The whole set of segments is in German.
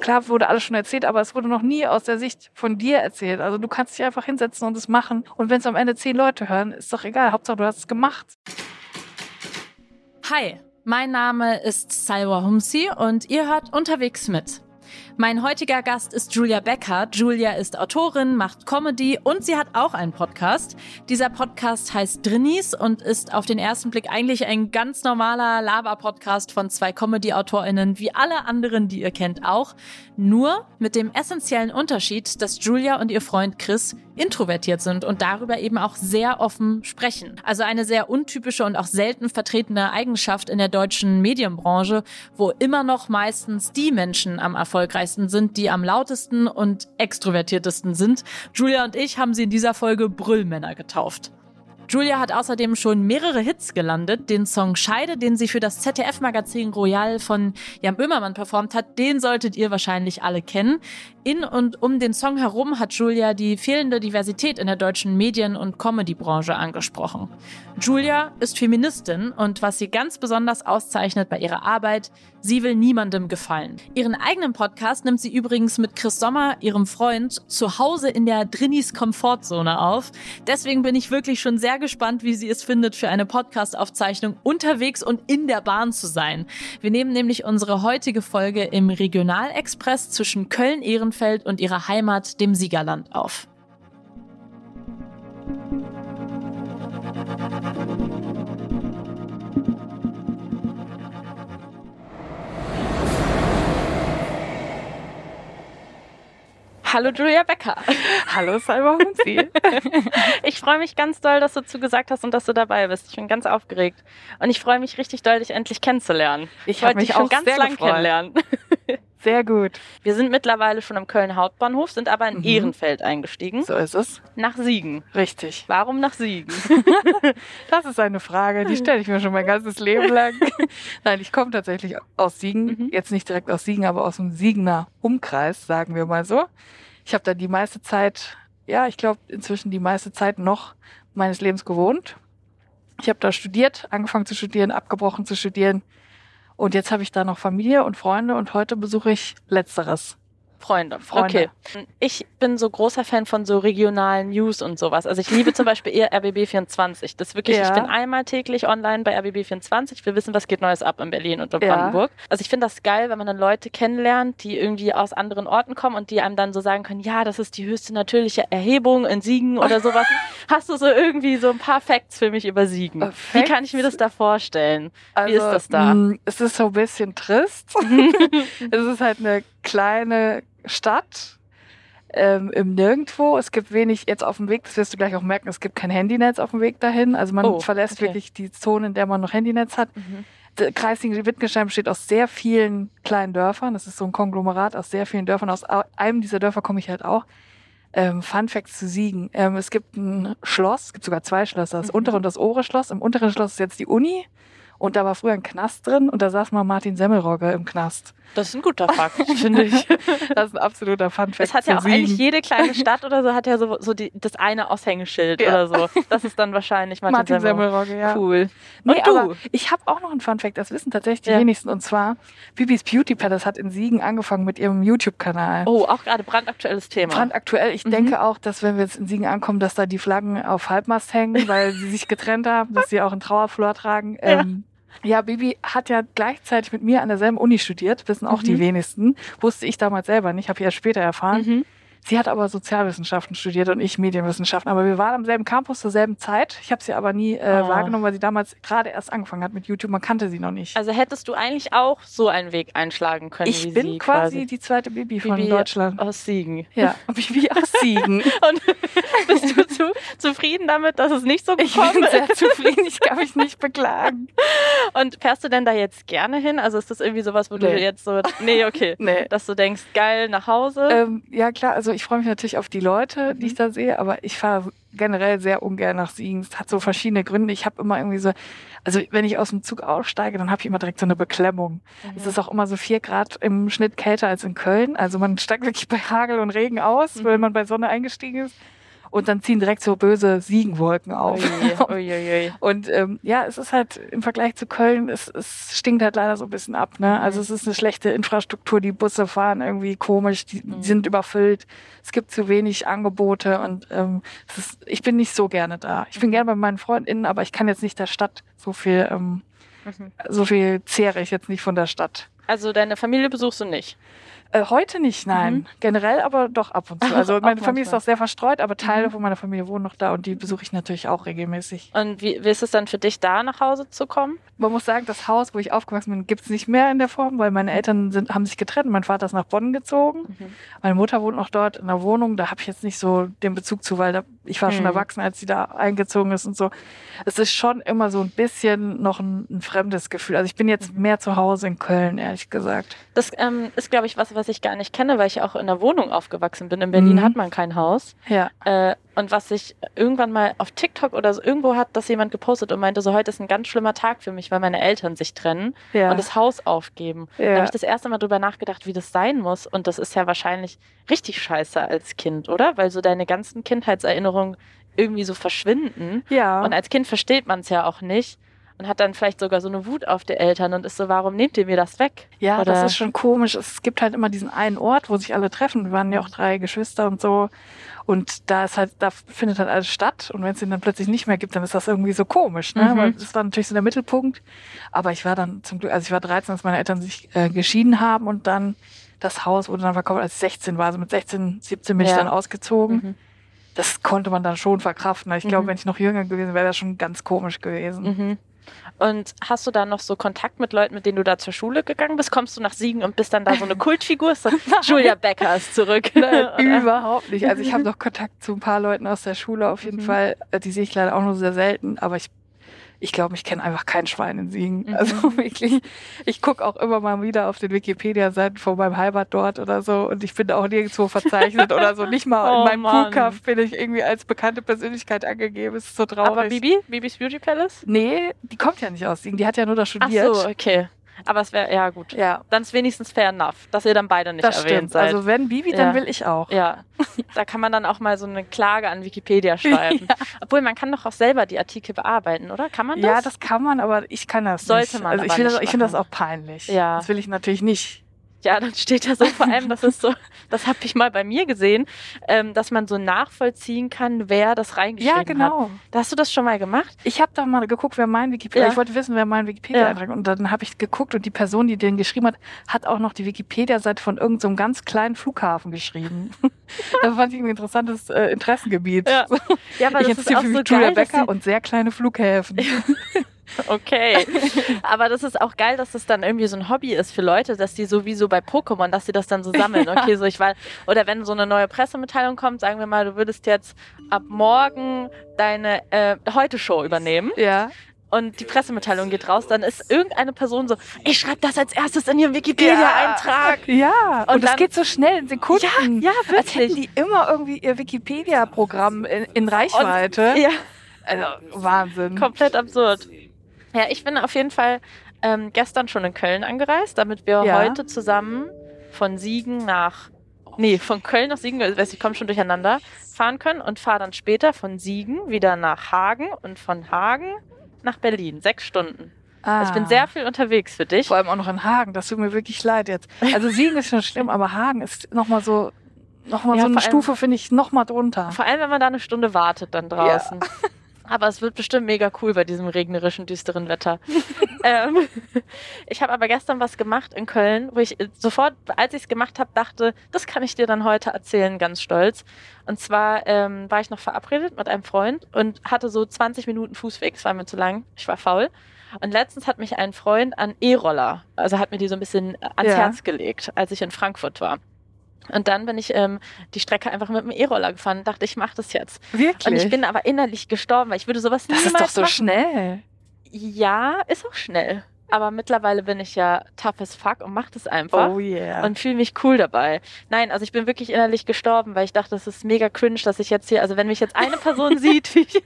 klar wurde alles schon erzählt, aber es wurde noch nie aus der Sicht von dir erzählt. Also du kannst dich einfach hinsetzen und es machen. Und wenn es am Ende zehn Leute hören, ist doch egal. Hauptsache, du hast es gemacht. Hi, mein Name ist Salwa Humsi und ihr hört unterwegs mit. Mein heutiger Gast ist Julia Becker. Julia ist Autorin, macht Comedy und sie hat auch einen Podcast. Dieser Podcast heißt Drinnies und ist auf den ersten Blick eigentlich ein ganz normaler Lava-Podcast von zwei Comedy-AutorInnen, wie alle anderen, die ihr kennt auch. Nur mit dem essentiellen Unterschied, dass Julia und ihr Freund Chris introvertiert sind und darüber eben auch sehr offen sprechen. Also eine sehr untypische und auch selten vertretene Eigenschaft in der deutschen Medienbranche, wo immer noch meistens die Menschen am erfolgreichsten sind, die am lautesten und extrovertiertesten sind. Julia und ich haben sie in dieser Folge Brüllmänner getauft. Julia hat außerdem schon mehrere Hits gelandet. Den Song Scheide, den sie für das ZDF-Magazin Royal von Jan Böhmermann performt hat, den solltet ihr wahrscheinlich alle kennen. In und um den Song herum hat Julia die fehlende Diversität in der deutschen Medien- und Comedy-Branche angesprochen. Julia ist Feministin und was sie ganz besonders auszeichnet bei ihrer Arbeit, sie will niemandem gefallen. Ihren eigenen Podcast nimmt sie übrigens mit Chris Sommer, ihrem Freund, zu Hause in der Drinis Komfortzone auf. Deswegen bin ich wirklich schon sehr gespannt, wie sie es findet, für eine Podcast-Aufzeichnung unterwegs und in der Bahn zu sein. Wir nehmen nämlich unsere heutige Folge im Regionalexpress zwischen Köln-Ehrenfeld und ihrer Heimat, dem Siegerland, auf. Hallo Julia Becker. Hallo Salma Hunzi. ich freue mich ganz doll, dass du zugesagt hast und dass du dabei bist. Ich bin ganz aufgeregt. Und ich freue mich richtig doll, dich endlich kennenzulernen. Ich, ich wollte dich schon ganz lang kennenlernen. Sehr gut. Wir sind mittlerweile schon am Köln Hauptbahnhof, sind aber in mhm. Ehrenfeld eingestiegen. So ist es. Nach Siegen. Richtig. Warum nach Siegen? das ist eine Frage, die stelle ich mir schon mein ganzes Leben lang. Nein, ich komme tatsächlich aus Siegen. Mhm. Jetzt nicht direkt aus Siegen, aber aus dem Siegener Umkreis, sagen wir mal so. Ich habe da die meiste Zeit, ja, ich glaube inzwischen die meiste Zeit noch meines Lebens gewohnt. Ich habe da studiert, angefangen zu studieren, abgebrochen zu studieren und jetzt habe ich da noch Familie und Freunde und heute besuche ich Letzteres. Freunde. Freunde. Okay. Ich bin so großer Fan von so regionalen News und sowas. Also ich liebe zum Beispiel eher RBB24. Das wirklich, ja. ich bin einmal täglich online bei RBB24. Wir wissen, was geht Neues ab in Berlin und in ja. Brandenburg. Also ich finde das geil, wenn man dann Leute kennenlernt, die irgendwie aus anderen Orten kommen und die einem dann so sagen können, ja, das ist die höchste natürliche Erhebung in Siegen oder sowas. Hast du so irgendwie so ein paar Facts für mich über Siegen? Facts? Wie kann ich mir das da vorstellen? Also, Wie ist das da? Mh, mm, es ist so ein bisschen trist. es ist halt eine kleine Stadt ähm, im Nirgendwo. Es gibt wenig jetzt auf dem Weg, das wirst du gleich auch merken, es gibt kein Handynetz auf dem Weg dahin. Also man oh, verlässt okay. wirklich die Zone, in der man noch Handynetz hat. Mhm. Der Kreis Wittgenstein besteht aus sehr vielen kleinen Dörfern. Das ist so ein Konglomerat aus sehr vielen Dörfern. Aus einem dieser Dörfer komme ich halt auch. Ähm, Fun Facts zu Siegen. Ähm, es gibt ein Schloss, es gibt sogar zwei Schlösser, das mhm. untere und das obere Schloss. Im unteren Schloss ist jetzt die Uni und da war früher ein Knast drin und da saß mal Martin Semmelrogge im Knast. Das ist ein guter Fakt, finde ich. Das ist ein absoluter Fun-Fact. Es hat ja auch Siegen. eigentlich jede kleine Stadt oder so, hat ja so, so die, das eine Aushängeschild ja. oder so. Das ist dann wahrscheinlich Martin, Martin Semmelrogge. Ja. Cool. Nee, und du? ich habe auch noch einen Fun-Fact, das wissen tatsächlich die ja. wenigsten. Und zwar, Bibis Beauty Palace hat in Siegen angefangen mit ihrem YouTube-Kanal. Oh, auch gerade brandaktuelles Thema. Brandaktuell. Ich mhm. denke auch, dass wenn wir jetzt in Siegen ankommen, dass da die Flaggen auf Halbmast hängen, weil sie sich getrennt haben, dass sie auch einen Trauerflor tragen. Ja. Ähm, ja, Bibi hat ja gleichzeitig mit mir an derselben Uni studiert, wissen auch mhm. die wenigsten. Wusste ich damals selber nicht, habe ich erst später erfahren. Mhm. Sie hat aber Sozialwissenschaften studiert und ich Medienwissenschaften. Aber wir waren am selben Campus zur selben Zeit. Ich habe sie aber nie äh, oh. wahrgenommen, weil sie damals gerade erst angefangen hat mit YouTube. Man kannte sie noch nicht. Also hättest du eigentlich auch so einen Weg einschlagen können. Ich bin sie quasi, quasi die zweite Bibi, Bibi von Deutschland. Aus Siegen. Ja, Bibi aus Siegen. und bist du zu, zufrieden damit, dass es nicht so gekommen Ich bin sehr zufrieden. Ich kann mich nicht beklagen. Und fährst du denn da jetzt gerne hin? Also ist das irgendwie sowas, wo nee. du jetzt so, nee, okay, nee. dass du denkst, geil, nach Hause? Ähm, ja, klar. Also ich freue mich natürlich auf die Leute, die ich mhm. da sehe, aber ich fahre generell sehr ungern nach Siegen. Es hat so verschiedene Gründe. Ich habe immer irgendwie so, also wenn ich aus dem Zug aussteige, dann habe ich immer direkt so eine Beklemmung. Mhm. Es ist auch immer so vier Grad im Schnitt kälter als in Köln. Also man steigt wirklich bei Hagel und Regen aus, mhm. weil man bei Sonne eingestiegen ist. Und dann ziehen direkt so böse Siegenwolken auf. Ui, ui, ui. Und ähm, ja, es ist halt im Vergleich zu Köln, es, es stinkt halt leider so ein bisschen ab. Ne? Also es ist eine schlechte Infrastruktur, die Busse fahren irgendwie komisch, die, die sind überfüllt, es gibt zu wenig Angebote und ähm, es ist, ich bin nicht so gerne da. Ich bin gerne bei meinen FreundInnen, aber ich kann jetzt nicht der Stadt so viel, ähm, Mhm. so viel zehre ich jetzt nicht von der Stadt. Also deine Familie besuchst du nicht? Äh, heute nicht, nein. Mhm. Generell aber doch ab und zu. Also meine Familie ist auch sehr verstreut, aber Teile Mhm. von meiner Familie wohnen noch da und die besuche ich natürlich auch regelmäßig. Und wie, wie ist es dann für dich, da nach Hause zu kommen? Man muss sagen, das Haus, wo ich aufgewachsen bin, gibt es nicht mehr in der Form, weil meine Eltern sind, haben sich getrennt. Mein Vater ist nach Bonn gezogen. Meine Mutter wohnt noch dort in der Wohnung. Da habe ich jetzt nicht so den Bezug zu, weil da, ich war schon Mhm. erwachsen, als sie da eingezogen ist und so. Es ist schon immer so ein bisschen noch ein, ein fremdes Gefühl. Also ich bin jetzt mehr zu Hause in Köln, ehrlich gesagt. Das ähm, ist, glaube ich, was, was ich gar nicht kenne, weil ich auch in der Wohnung aufgewachsen bin. In Berlin Mhm. hat man kein Haus. Ja. Äh, und was ich irgendwann mal auf TikTok oder so irgendwo hat das jemand gepostet und meinte, so heute ist ein ganz schlimmer Tag für mich, weil meine Eltern sich trennen Ja. und das Haus aufgeben. Da Ja. habe ich das erste Mal drüber nachgedacht, wie das sein muss. Und das ist ja wahrscheinlich richtig scheiße als Kind, oder? Weil so deine ganzen Kindheitserinnerungen irgendwie so verschwinden. ja. Und als Kind versteht man es ja auch nicht und hat dann vielleicht sogar so eine Wut auf die Eltern und ist so, warum nehmt ihr mir das weg? Ja, Oder- das ist schon komisch. Es gibt halt immer diesen einen Ort, wo sich alle treffen. Wir waren ja auch drei Geschwister und so. Und da ist halt, da findet halt alles statt. Und wenn es den dann plötzlich nicht mehr gibt, dann ist das irgendwie so komisch, ne? Mhm. Weil das war natürlich so der Mittelpunkt. Aber ich war dann zum Glück, also ich war 13, als meine Eltern sich äh, geschieden haben und dann das Haus wurde dann verkauft, als ich 16 war. Also mit 16, 17 bin Ja. ich dann ausgezogen. Mhm. Das konnte man dann schon verkraften. Ich glaube, Mhm. wenn ich noch jünger gewesen wäre, wäre das schon ganz komisch gewesen. Und hast du da noch so Kontakt mit Leuten, mit denen du da zur Schule gegangen bist? Kommst du nach Siegen und bist dann da so eine Kultfigur? So, Julia Becker ist zurück. Oder? überhaupt nicht. Also ich habe noch Kontakt zu ein paar Leuten aus der Schule auf jeden Mhm. Fall. Äh, Die sehe ich leider auch nur sehr selten, aber ich ich glaube, ich kenne einfach kein Schwein in Siegen. Mhm. Also wirklich, ich gucke auch immer mal wieder auf den Wikipedia-Seiten von meinem Heimatdort oder so und ich bin auch nirgendwo verzeichnet oder so. Nicht mal Oh in meinem. Crewcuff bin ich irgendwie als bekannte Persönlichkeit angegeben. Es ist so traurig. Aber Bibi? Bibis Beauty Palace? Nee, die kommt ja nicht aus Siegen. Die hat ja nur da Ach studiert. so, okay. Aber es wäre, ja gut. Ja, Dann ist wenigstens fair enough, dass ihr dann beide nicht das erwähnt stimmt. seid. Also wenn Bibi, dann Ja. will ich auch. ja, da kann man dann auch mal so eine Klage an Wikipedia schreiben. Obwohl, man kann doch auch selber die Artikel bearbeiten, oder? Kann man das? Ja, das kann man, aber ich kann das Sollte nicht. man Also ich, das, nicht ich finde das auch peinlich. Ja. Das will ich natürlich nicht. Ja, dann steht da so vor allem, das ist so, das habe ich mal bei mir gesehen, ähm, dass man so nachvollziehen kann, wer das reingeschrieben Ja, hat. genau. Hast du das schon mal gemacht? Ich habe da mal geguckt, wer mein Wikipedia, Ja. ich wollte wissen, wer mein Wikipedia-Eintrag und dann habe ich geguckt und die Person, die den geschrieben hat, hat auch noch die Wikipedia-Seite von irgendeinem so einem ganz kleinen Flughafen geschrieben. das fand ich ein interessantes äh, Interessengebiet. Ja. Ja, aber ich das ist auch so Julia geil, Becker und sehr kleine Flughäfen. Okay. Aber das ist auch geil, dass das dann irgendwie so ein Hobby ist für Leute, dass die sowieso bei Pokémon, dass sie das dann so sammeln. Okay, so ich war, oder wenn so eine neue Pressemitteilung kommt, sagen wir mal, du würdest jetzt ab morgen deine äh, Heute-Show übernehmen Ja. und die Pressemitteilung geht raus, dann ist irgendeine Person so, ich schreibe das als erstes in ihren Wikipedia-Eintrag. Ja, und, Und das dann- geht so schnell in Sekunden. Ja, Als hätten wirklich. die immer irgendwie ihr Wikipedia-Programm in, in Reichweite. Ja, Also Wahnsinn. komplett absurd. Ja, ich bin auf jeden Fall ähm, gestern schon in Köln angereist, damit wir Ja. heute zusammen von Siegen nach, nee, von Köln nach Siegen, also ich komme schon durcheinander, fahren können und fahre dann später von Siegen wieder nach Hagen und von Hagen nach Berlin. Sechs Stunden. Ah. Also ich bin sehr viel unterwegs für dich. Vor allem auch noch in Hagen. Das tut mir wirklich leid jetzt. Also Siegen ist schon schlimm, aber Hagen ist nochmal so, noch mal Ja, so eine Stufe, finde ich, nochmal drunter. Vor allem, wenn man da eine Stunde wartet dann draußen. Aber es wird bestimmt mega cool bei diesem regnerischen, düsteren Wetter. ähm, ich habe aber gestern was gemacht in Köln, wo ich äh, sofort, als ich es gemacht habe, dachte, das kann ich dir dann heute erzählen, ganz stolz. Und zwar ähm, war ich noch verabredet mit einem Freund und hatte so 20 Minuten Fußweg, es war mir zu lang, ich war faul. Und letztens hat mich ein Freund an E-Roller, also hat mir die so ein bisschen äh, ans Ja. Herz gelegt, als ich in Frankfurt war. Und dann bin ich ähm, die Strecke einfach mit dem E-Roller gefahren und dachte, ich mache das jetzt. Wirklich? Und ich bin aber innerlich gestorben, weil ich würde sowas das ist doch so machen. schnell. Ja, ist auch schnell. Aber mittlerweile bin ich ja tough as fuck und mach das einfach. Oh yeah. Und fühle mich cool dabei. Nein, also ich bin wirklich innerlich gestorben, weil ich dachte, das ist mega cringe, dass ich jetzt hier, also wenn mich jetzt eine Person sieht, wie ich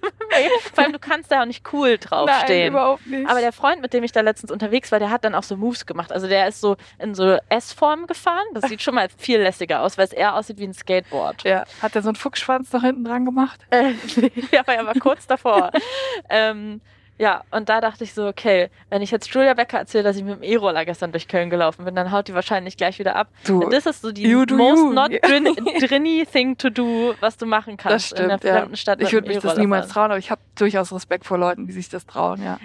vor allem du kannst da auch nicht cool draufstehen. Nein, überhaupt nicht. Aber der Freund, mit dem ich da letztens unterwegs war, der hat dann auch so Moves gemacht. Also der ist so in so S-Form gefahren. Das sieht schon mal viel lässiger aus, weil es eher aussieht wie ein Skateboard. ja. Hat er so einen Fuchsschwanz noch hinten dran gemacht? Äh, ja, aber er war kurz davor. ähm, ja, und da dachte ich so, okay, wenn ich jetzt Julia Becker erzähle, dass ich mit dem E-Roller gestern durch Köln gelaufen bin, dann haut die wahrscheinlich gleich wieder ab. Du, Das ist so die most you. not drin, drinny thing to do, was du machen kannst in stimmt, der ja. fremden Stadt. Ich würde mich das niemals fahren. trauen, aber ich habe durchaus Respekt vor Leuten, die sich das trauen, ja.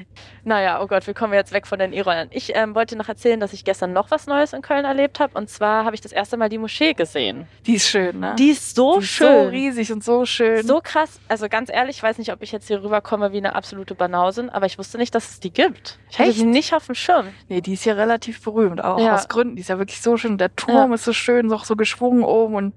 Naja, oh Gott, wir kommen jetzt weg von den E-Rollern. Ich ähm, wollte noch erzählen, dass ich gestern noch was Neues in Köln erlebt habe. Und zwar habe ich das erste Mal die Moschee gesehen. Die ist schön, ne? Die ist so Die ist schön. so riesig und so schön. So krass, also ganz ehrlich, ich weiß nicht, ob ich jetzt hier rüberkomme wie eine absolute Banausin, aber ich wusste nicht, dass es die gibt. Ich hatte Echt? die nicht auf dem Schirm. Nee, die ist hier relativ berühmt, auch Ja. aus Gründen. Die ist ja wirklich so schön. Der Turm ist so schön, auch so geschwungen oben und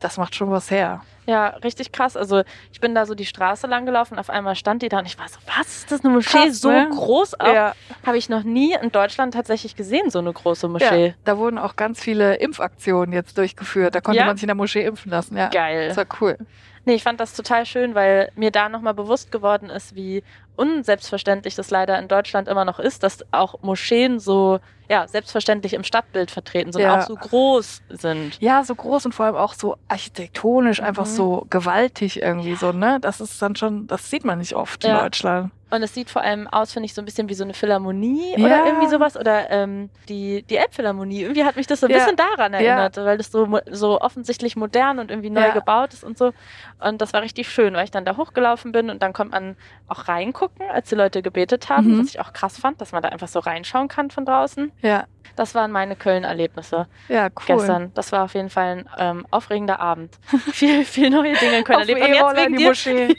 das macht schon was her. Ja, richtig krass. Also ich bin da so die Straße lang gelaufen, auf einmal stand die da und ich war so, was ist das eine Moschee Krass, so ne? groß? Auch Ja, Habe ich noch nie in Deutschland tatsächlich gesehen, so eine große Moschee. ja, da wurden auch ganz viele Impfaktionen jetzt durchgeführt. Da konnte Ja? man sich in der Moschee impfen lassen. Ja, Geil. das war cool. Nee, ich fand das total schön, weil mir da nochmal bewusst geworden ist, wie unselbstverständlich das leider in Deutschland immer noch ist, dass auch Moscheen so ja, selbstverständlich im Stadtbild vertreten sind, Ja. auch so groß sind. Ja, so groß und vor allem auch so architektonisch, einfach Mhm. so gewaltig irgendwie so, ne? Das ist dann schon, das sieht man nicht oft in Ja. Deutschland. Und es sieht vor allem aus, finde ich, so ein bisschen wie so eine Philharmonie Ja. oder irgendwie sowas. Oder ähm, die, die Elbphilharmonie. Irgendwie hat mich das so ein Ja. bisschen daran Ja. erinnert, weil das so, so offensichtlich modern und irgendwie neu Ja. gebaut ist und so. Und das war richtig schön, weil ich dann da hochgelaufen bin und dann konnte man auch reingucken, als die Leute gebetet haben, Mhm. was ich auch krass fand, dass man da einfach so reinschauen kann von draußen. Ja, Das waren meine Köln-Erlebnisse ja, cool. gestern. Das war auf jeden Fall ein ähm, aufregender Abend. viel, viel neue Dinge in Köln erlebt. Und jetzt wegen die dir Moschee.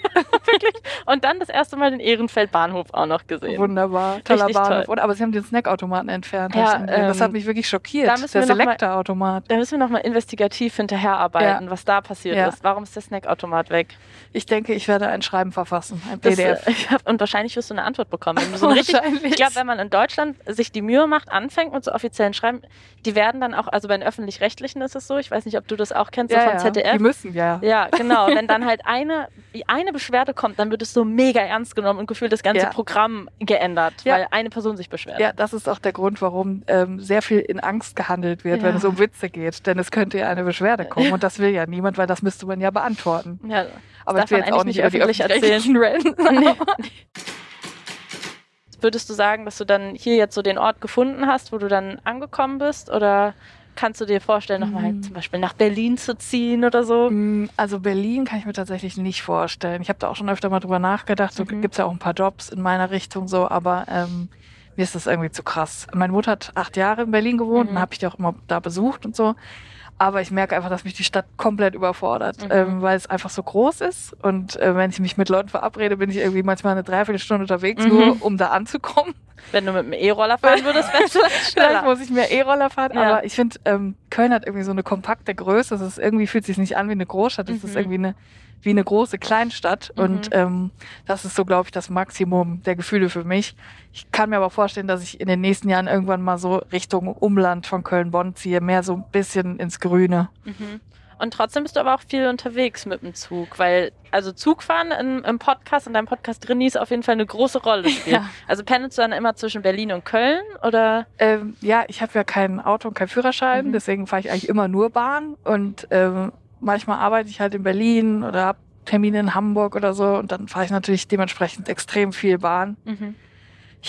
Und dann das erste Mal den Ehrenfeld-Bahnhof auch noch gesehen. Wunderbar, toller Bahnhof. toll. Und, aber sie haben den Snackautomaten entfernt. Ja, gesehen. das ähm, hat mich wirklich schockiert. da müssen Der Selekta-Automat. Da müssen wir nochmal investigativ hinterherarbeiten, was da passiert Ja. ist. Warum ist der Snackautomat weg? Ich denke, ich werde ein Schreiben verfassen, ein Das, PDF. äh, ich hab, und wahrscheinlich wirst du eine Antwort bekommen. Wenn du so richtig, Wahrscheinlich. ich glaube, wenn man in Deutschland sich die Mühe macht, anfängt mit so offiziellen Schreiben, die werden dann auch, also bei den Öffentlich-Rechtlichen ist es so, ich weiß nicht, ob du das auch kennst, so ja, von ja. ZDF. Die müssen ja. Ja, genau. Wenn dann halt eine, eine Beschwerde kommt, dann wird es so mega ernst genommen und gefühlt das ganze Ja. Programm geändert, weil eine Person sich beschwert. Ja, das ist auch der Grund, warum ähm, sehr viel in Angst gehandelt wird, wenn es um Witze geht. Denn es könnte ja eine Beschwerde kommen und das will ja niemand, weil das müsste man ja beantworten. Ja. Aber darf ich will man jetzt auch eigentlich nicht nicht öffentlich öffentlich-rechtlichen reden. Nee. Würdest du sagen, dass du dann hier jetzt so den Ort gefunden hast, wo du dann angekommen bist? Oder kannst du dir vorstellen, nochmal Mm. zum Beispiel nach Berlin zu ziehen oder so? Mm, Also Berlin kann ich mir tatsächlich nicht vorstellen. Ich habe da auch schon öfter mal drüber nachgedacht. So Mhm. gibt es ja auch ein paar Jobs in meiner Richtung so, aber ähm, mir ist das irgendwie zu krass. Meine Mutter hat acht Jahre in Berlin gewohnt Mhm. und habe ich die auch immer da besucht und so. Aber ich merke einfach, dass mich die Stadt komplett überfordert, Mhm. ähm, weil es einfach so groß ist. Und äh, wenn ich mich mit Leuten verabrede, bin ich irgendwie manchmal eine Dreiviertelstunde unterwegs, Mhm. nur um da anzukommen. Wenn du mit dem E-Roller fahren würdest, wärst du vielleicht Vielleicht schneller. muss ich mehr E-Roller fahren, Ja. aber ich finde, ähm, Köln hat irgendwie so eine kompakte Größe. Es ist irgendwie fühlt sich nicht an wie eine Großstadt. Es ist Mhm. irgendwie eine wie eine große Kleinstadt Mhm. und ähm, das ist so, glaube ich, das Maximum der Gefühle für mich. Ich kann mir aber vorstellen, dass ich in den nächsten Jahren irgendwann mal so Richtung Umland von Köln-Bonn ziehe, mehr so ein bisschen ins Grüne. Mhm. Und trotzdem bist du aber auch viel unterwegs mit dem Zug, weil, also Zugfahren im, im Podcast, in deinem Podcast drin, ist auf jeden Fall eine große Rolle spielt. Ja. Also pendelst du dann immer zwischen Berlin und Köln oder? Ähm, ja, ich habe ja kein Auto und kein Führerschein, Mhm. deswegen fahre ich eigentlich immer nur Bahn und ähm, manchmal arbeite ich halt in Berlin oder habe Termine in Hamburg oder so und dann fahre ich natürlich dementsprechend extrem viel Bahn. Mhm.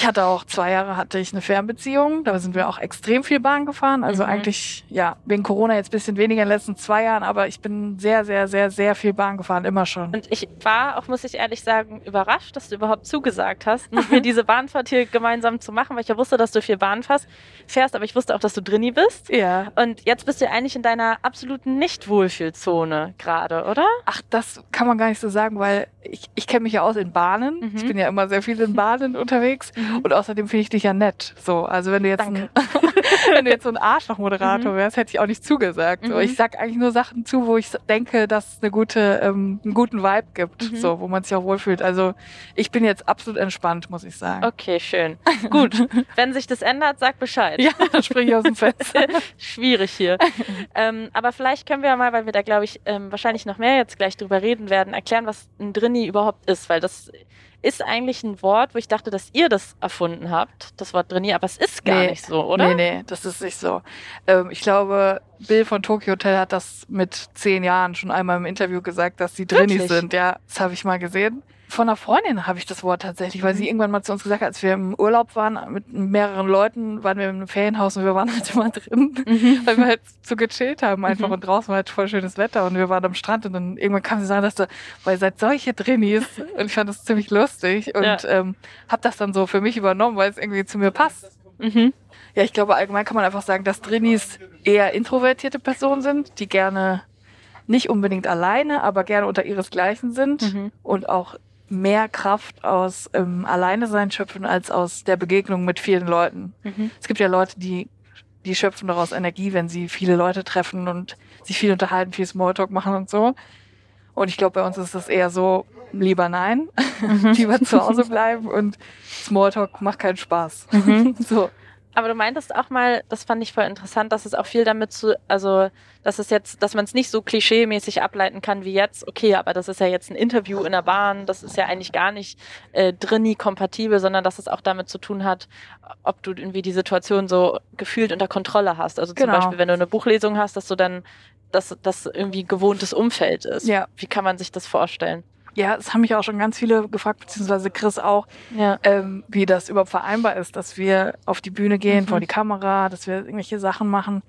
Ich hatte auch zwei Jahre hatte ich eine Fernbeziehung, da sind wir auch extrem viel Bahn gefahren. Also Mhm. eigentlich, ja, wegen Corona jetzt ein bisschen weniger in den letzten zwei Jahren, aber ich bin sehr, sehr, sehr, sehr viel Bahn gefahren, immer schon. Und ich war auch, muss ich ehrlich sagen, überrascht, dass du überhaupt zugesagt hast, mit mir diese Bahnfahrt hier gemeinsam zu machen, weil ich ja wusste, dass du viel Bahn fährst, fährst, aber ich wusste auch, dass du drinni bist. Ja. Und jetzt bist du eigentlich in deiner absoluten Nicht-Wohlfühlzone gerade, oder? Ach, das kann man gar nicht so sagen, weil ich, ich kenne mich ja aus in Bahnen. Mhm. Ich bin ja immer sehr viel in Bahnen unterwegs. Mhm. Und außerdem finde ich dich ja nett. So, also wenn du jetzt, ein, wenn du jetzt so ein Arschloch-Moderator mhm. wärst, hätte ich auch nicht zugesagt. So, ich mhm. sag eigentlich nur Sachen zu, wo ich denke, dass es eine gute, ähm, einen guten Vibe gibt, mhm. so, wo man sich auch wohlfühlt. Also ich bin jetzt absolut entspannt, muss ich sagen. Okay, schön. Gut. wenn sich das ändert, sag Bescheid. Ja, dann springe ich aus dem Fenster. Schwierig hier. ähm, aber vielleicht können wir ja mal, weil wir da, glaube ich, ähm, wahrscheinlich noch mehr jetzt gleich drüber reden werden, erklären, was ein Drini überhaupt ist, weil das ist eigentlich ein Wort, wo ich dachte, dass ihr das erfunden habt, das Wort Drini, aber es ist gar nee, nicht so, oder? Nee, nee, das ist nicht so. Ähm, ich glaube, Bill von Tokyo Hotel hat das mit zehn Jahren schon einmal im Interview gesagt, dass sie Drinis sind. Ja, das habe ich mal gesehen. Von einer Freundin habe ich das Wort tatsächlich, weil sie mhm. irgendwann mal zu uns gesagt hat, als wir im Urlaub waren mit mehreren Leuten, waren wir im Ferienhaus und wir waren halt immer drin, mhm. weil wir halt so gechillt haben einfach mhm. und draußen war halt voll schönes Wetter und wir waren am Strand und dann irgendwann kam sie sagen, dass du, weil ihr seid solche Drinnies und ich fand das ziemlich lustig und ja. ähm, habe das dann so für mich übernommen, weil es irgendwie zu mir passt. Mhm. Ja, ich glaube allgemein kann man einfach sagen, dass Drinnies eher introvertierte Personen sind, die gerne nicht unbedingt alleine, aber gerne unter ihresgleichen sind mhm. und auch mehr Kraft aus ähm, Alleine sein schöpfen als aus der Begegnung mit vielen Leuten. Mhm. Es gibt ja Leute, die die schöpfen daraus Energie, wenn sie viele Leute treffen und sich viel unterhalten, viel Smalltalk machen und so. Und ich glaube, bei uns ist das eher so, lieber nein, mhm. lieber zu Hause bleiben und Smalltalk macht keinen Spaß. Mhm. so. Aber du meintest auch mal, das fand ich voll interessant, dass es auch viel damit zu, also, dass es jetzt, dass man es nicht so klischeemäßig ableiten kann wie jetzt, okay, aber das ist ja jetzt ein Interview in der Bahn, das ist ja eigentlich gar nicht äh, drinni kompatibel, sondern dass es auch damit zu tun hat, ob du irgendwie die Situation so gefühlt unter Kontrolle hast. Also genau. zum Beispiel, wenn du eine Buchlesung hast, dass du dann, dass das irgendwie gewohntes Umfeld ist. Ja. Wie kann man sich das vorstellen? Ja, es haben mich auch schon ganz viele gefragt, beziehungsweise Chris auch, ja. ähm, wie das überhaupt vereinbar ist, dass wir auf die Bühne gehen, mhm. vor die Kamera, dass wir irgendwelche Sachen machen.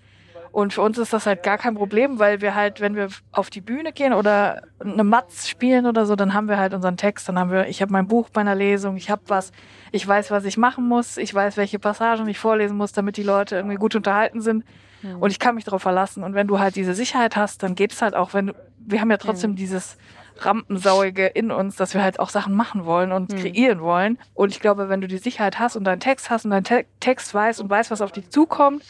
Und für uns ist das halt gar kein Problem, weil wir halt, wenn wir auf die Bühne gehen oder eine Matz spielen oder so, dann haben wir halt unseren Text, dann haben wir, ich habe mein Buch bei einer Lesung, ich habe was, ich weiß, was ich machen muss, ich weiß, welche Passagen ich vorlesen muss, damit die Leute irgendwie gut unterhalten sind. Mhm. Und ich kann mich darauf verlassen. Und wenn du halt diese Sicherheit hast, dann geht es halt auch, wenn du, wir haben ja trotzdem mhm. dieses Rampensauige in uns, dass wir halt auch Sachen machen wollen und mhm. kreieren wollen. Und ich glaube, wenn du die Sicherheit hast und deinen Text hast und deinen Te Text weißt und weißt, was auf dich zukommt,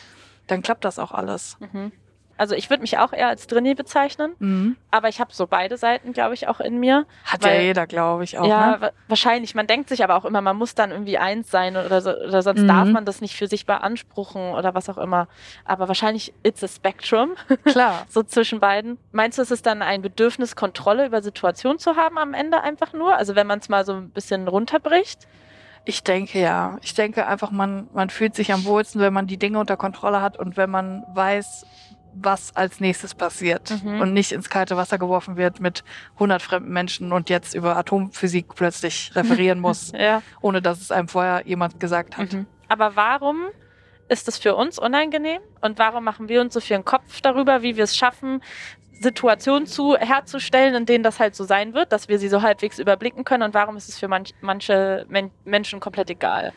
dann klappt das auch alles. Mhm. Also ich würde mich auch eher als Drini bezeichnen, mhm. aber ich habe so beide Seiten, glaube ich, auch in mir. Hat weil, ja jeder, glaube ich, auch. Ja, ne? wahrscheinlich. Man denkt sich aber auch immer, man muss dann irgendwie eins sein oder, so, oder sonst mhm. darf man das nicht für sich beanspruchen oder was auch immer. Aber wahrscheinlich it's a spectrum. Klar. so zwischen beiden. Meinst du, ist es dann ein Bedürfnis, Kontrolle über Situationen zu haben am Ende einfach nur? Also wenn man es mal so ein bisschen runterbricht? Ich denke ja. Ich denke einfach, man, man fühlt sich am wohlsten, wenn man die Dinge unter Kontrolle hat und wenn man weiß, was als nächstes passiert mhm. und nicht ins kalte Wasser geworfen wird mit 100 fremden Menschen und jetzt über Atomphysik plötzlich referieren muss, ja. ohne dass es einem vorher jemand gesagt hat. Mhm. Aber warum ist es für uns unangenehm und warum machen wir uns so viel einen Kopf darüber, wie wir es schaffen, Situationen zu, herzustellen, in denen das halt so sein wird, dass wir sie so halbwegs überblicken können und warum ist es für manch, manche Men Menschen komplett egal?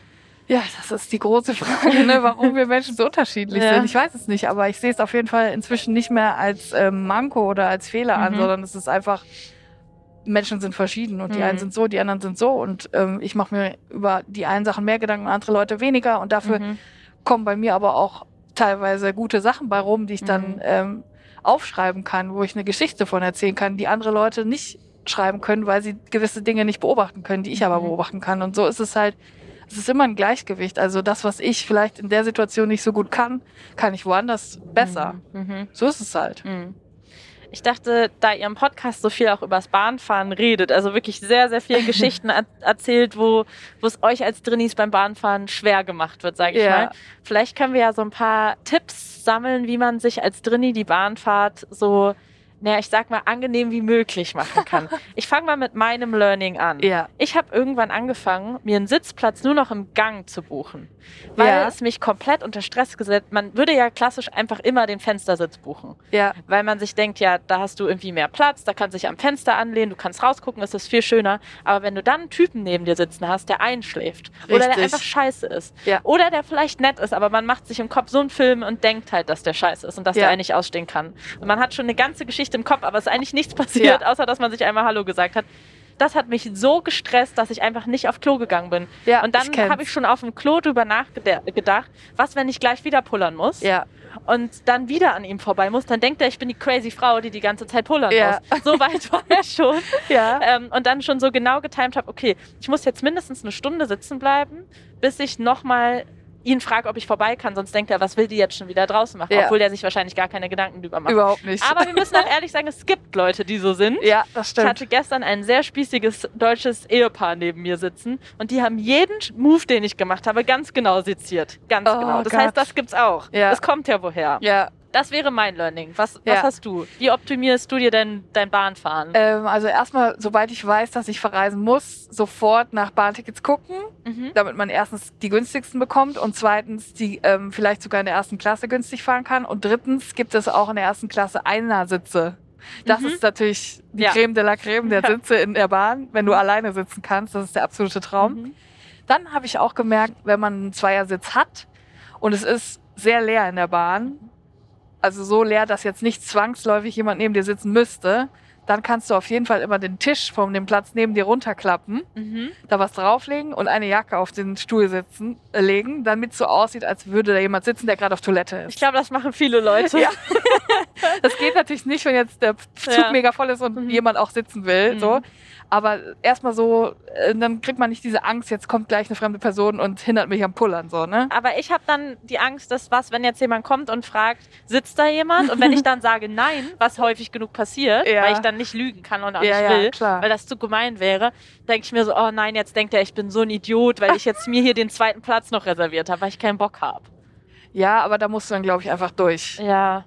Ja, das ist die große Frage, ne, warum wir Menschen so unterschiedlich ja. sind. Ich weiß es nicht, aber ich sehe es auf jeden Fall inzwischen nicht mehr als ähm, Manko oder als Fehler mhm. an, sondern es ist einfach, Menschen sind verschieden und mhm. die einen sind so, die anderen sind so und ähm, ich mache mir über die einen Sachen mehr Gedanken, andere Leute weniger und dafür mhm. kommen bei mir aber auch teilweise gute Sachen bei rum, die ich dann mhm. ähm, aufschreiben kann, wo ich eine Geschichte von erzählen kann, die andere Leute nicht schreiben können, weil sie gewisse Dinge nicht beobachten können, die ich aber mhm. beobachten kann. Und so ist es halt es ist immer ein Gleichgewicht. Also das, was ich vielleicht in der Situation nicht so gut kann, kann ich woanders besser. Mhm. mhm. So ist es halt. Mhm. Ich dachte, da ihr im Podcast so viel auch übers Bahnfahren redet, also wirklich sehr, sehr viele Geschichten erzählt, wo, wo es euch als Drinis beim Bahnfahren schwer gemacht wird, sage ich ja. mal. Vielleicht können wir ja so ein paar Tipps sammeln, wie man sich als Drini die Bahnfahrt so naja, ich sag mal, angenehm wie möglich machen kann. Ich fange mal mit meinem Learning an. Ja. Ich habe irgendwann angefangen, mir einen Sitzplatz nur noch im Gang zu buchen, weil ja. es mich komplett unter Stress gesetzt. Man würde ja klassisch einfach immer den Fenstersitz buchen, ja. weil man sich denkt, ja, da hast du irgendwie mehr Platz, da kannst du dich am Fenster anlehnen, du kannst rausgucken, es ist viel schöner. Aber wenn du dann einen Typen neben dir sitzen hast, der einschläft Richtig. oder der einfach scheiße ist ja. oder der vielleicht nett ist, aber man macht sich im Kopf so einen Film und denkt halt, dass der scheiße ist und dass der eigentlich ausstehen kann. Und man hat schon eine ganze Geschichte im Kopf, aber es ist eigentlich nichts passiert, ja. außer dass man sich einmal Hallo gesagt hat. das hat mich so gestresst, dass ich einfach nicht auf Klo gegangen bin. Ja, Und dann habe ich schon auf dem Klo drüber nachgedacht, was, wenn ich gleich wieder pullern muss Ja, und dann wieder an ihm vorbei muss, dann denkt er, ich bin die crazy Frau, die die ganze Zeit pullern Ja. muss. So weit war er schon. ja. Ähm, und dann schon so genau getimt habe, okay, ich muss jetzt mindestens eine Stunde sitzen bleiben, bis ich nochmal ihn frage, ob ich vorbei kann, sonst denkt er, was will die jetzt schon wieder draußen machen, Ja. obwohl der sich wahrscheinlich gar keine Gedanken drüber macht. Überhaupt nicht. Aber wir müssen auch ehrlich sagen, es gibt Leute, die so sind. ja, das Ich stimmt. hatte gestern ein sehr spießiges deutsches Ehepaar neben mir sitzen und die haben jeden Move, den ich gemacht habe, ganz genau seziert. Ganz Oh genau. Das Gott. heißt, das gibt's auch. Ja. Das kommt ja woher. ja, Das wäre mein Learning. Was, was Ja. hast du? Wie optimierst du dir denn dein Bahnfahren? ähm, also erstmal, sobald ich weiß, dass ich verreisen muss, sofort nach Bahntickets gucken, Mhm. damit man erstens die günstigsten bekommt und zweitens die ähm, vielleicht sogar in der ersten Klasse günstig fahren kann und drittens gibt es auch in der ersten Klasse Einersitze. Das Mhm. ist natürlich die Ja. Creme de la Creme der Ja. Sitze in der Bahn, wenn du alleine sitzen kannst. Das ist der absolute Traum. Mhm. Dann habe ich auch gemerkt, wenn man einen Zweiersitz hat und es ist sehr leer in der Bahn, also so leer, dass jetzt nicht zwangsläufig jemand neben dir sitzen müsste, dann kannst du auf jeden Fall immer den Tisch von dem Platz neben dir runterklappen, Mhm. da was drauflegen und eine Jacke auf den Stuhl sitzen, äh, legen, damit es so aussieht, als würde da jemand sitzen, der gerade auf Toilette Ich ist. glaube, das machen viele Leute. Ja. Das geht natürlich nicht, wenn jetzt der Zug Ja. mega voll ist und Mhm. jemand auch sitzen will. Mhm. So. Aber erstmal so, äh, dann kriegt man nicht diese Angst, jetzt kommt gleich eine fremde Person und hindert mich am Pullern. So, ne? Aber ich habe dann die Angst, dass was, wenn jetzt jemand kommt und fragt, sitzt da jemand? Und wenn ich dann sage nein, was häufig genug passiert, Ja. weil ich dann nicht lügen kann und auch Ja, nicht ja, will, klar. weil das zu gemein wäre, denke ich mir so, oh nein, jetzt denkt er, ich bin so ein Idiot, weil ich jetzt mir hier den zweiten Platz noch reserviert habe, weil ich keinen Bock habe. Ja, aber da musst du dann, glaube ich, einfach durch. Ja,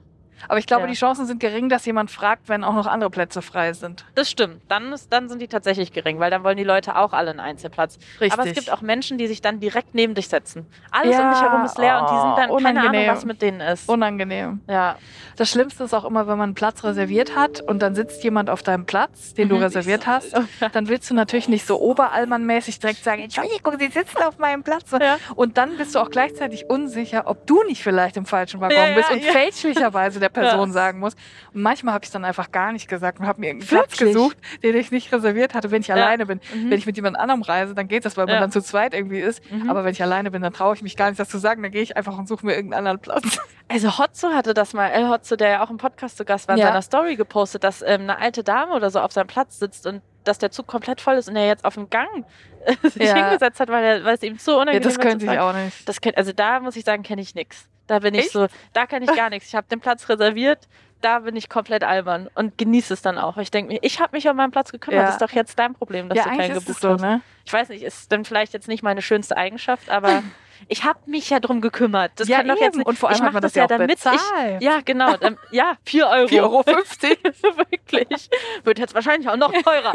Aber ich glaube, Ja. die Chancen sind gering, dass jemand fragt, wenn auch noch andere Plätze frei sind. das stimmt. Dann, ist, dann sind die tatsächlich gering, weil dann wollen die Leute auch alle einen Einzelplatz. Richtig. Aber es gibt auch Menschen, die sich dann direkt neben dich setzen. Alles um Ja, dich herum ist leer und die sind dann oh, keine Ahnung, unangenehm. was mit denen ist. Unangenehm. ja. Das Schlimmste ist auch immer, wenn man einen Platz reserviert hat und dann sitzt jemand auf deinem Platz, den du Mhm. reserviert hast. Dann willst du natürlich nicht so oberallmannmäßig direkt sagen, Entschuldigung, Sie sitzen auf meinem Platz. Ja. Und dann bist du auch gleichzeitig unsicher, ob du nicht vielleicht im falschen Waggon bist und fälschlicherweise der Person Ja. sagen musst. Und manchmal habe ich dann einfach gar nicht gesagt und habe mir irgendeinen Platz gesucht, den ich nicht reserviert hatte, wenn ich Ja. alleine bin. Mhm. Wenn ich mit jemand anderem reise, dann geht das, weil man Ja. dann zu zweit irgendwie ist. Mhm. Aber wenn ich alleine bin, dann traue ich mich gar nicht, das zu sagen. Dann gehe ich einfach und suche mir irgendeinen anderen Platz. Also Hotzo hatte das mal, El Hotzo, der ja auch im Podcast zu Gast war, in Ja. seiner Story gepostet, dass ähm, eine alte Dame oder so auf seinem Platz sitzt und dass der Zug komplett voll ist und er jetzt auf dem Gang sich Ja. hingesetzt hat, weil, er, weil es ihm zu Ja, unangenehm das war könnte zu ich auch nicht. Das kenn, also da muss ich sagen, kenne ich nichts. Da bin ich Echt? so, da kenne ich gar nichts. Ich habe den Platz reserviert, da bin ich komplett albern und genieße es dann auch. Ich denke mir, ich habe mich um meinen Platz gekümmert. Ja. Das ist doch jetzt dein Problem, dass ja, du keinen gebucht so, hast. ne? Ich weiß nicht, ist dann vielleicht jetzt nicht meine schönste Eigenschaft, aber ich habe mich ja drum gekümmert. Das ja, kann doch jetzt nicht. Und vor allem ich hat mach man das ja damit bezahlt. ich ja genau, ähm, ja 4 Euro. 4,50 Euro. Wirklich. Wird jetzt wahrscheinlich auch noch teurer.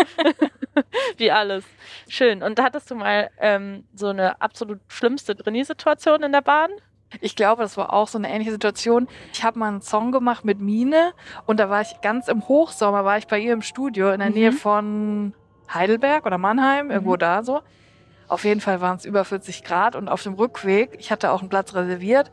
Wie alles. Schön. Und hattest du mal ähm, so eine absolut schlimmste Drini-Situation in der Bahn? Ich glaube, das war auch so eine ähnliche Situation. Ich habe mal einen Song gemacht mit Mine und da war ich ganz im Hochsommer, war ich bei ihr im Studio in der Mhm. Nähe von Heidelberg oder Mannheim, irgendwo Mhm. da so. Auf jeden Fall waren es über 40 Grad und auf dem Rückweg, ich hatte auch einen Platz reserviert,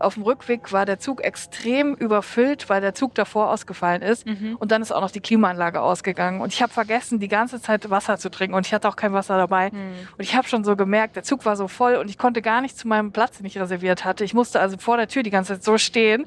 auf dem Rückweg war der Zug extrem überfüllt, weil der Zug davor ausgefallen ist. Und dann ist auch noch die Klimaanlage ausgegangen. Und ich habe vergessen, die ganze Zeit Wasser zu trinken. Und ich hatte auch kein Wasser dabei. Hm. Und ich habe schon so gemerkt, der Zug war so voll und ich konnte gar nicht zu meinem Platz, den ich reserviert hatte. Ich musste also vor der Tür die ganze Zeit so stehen.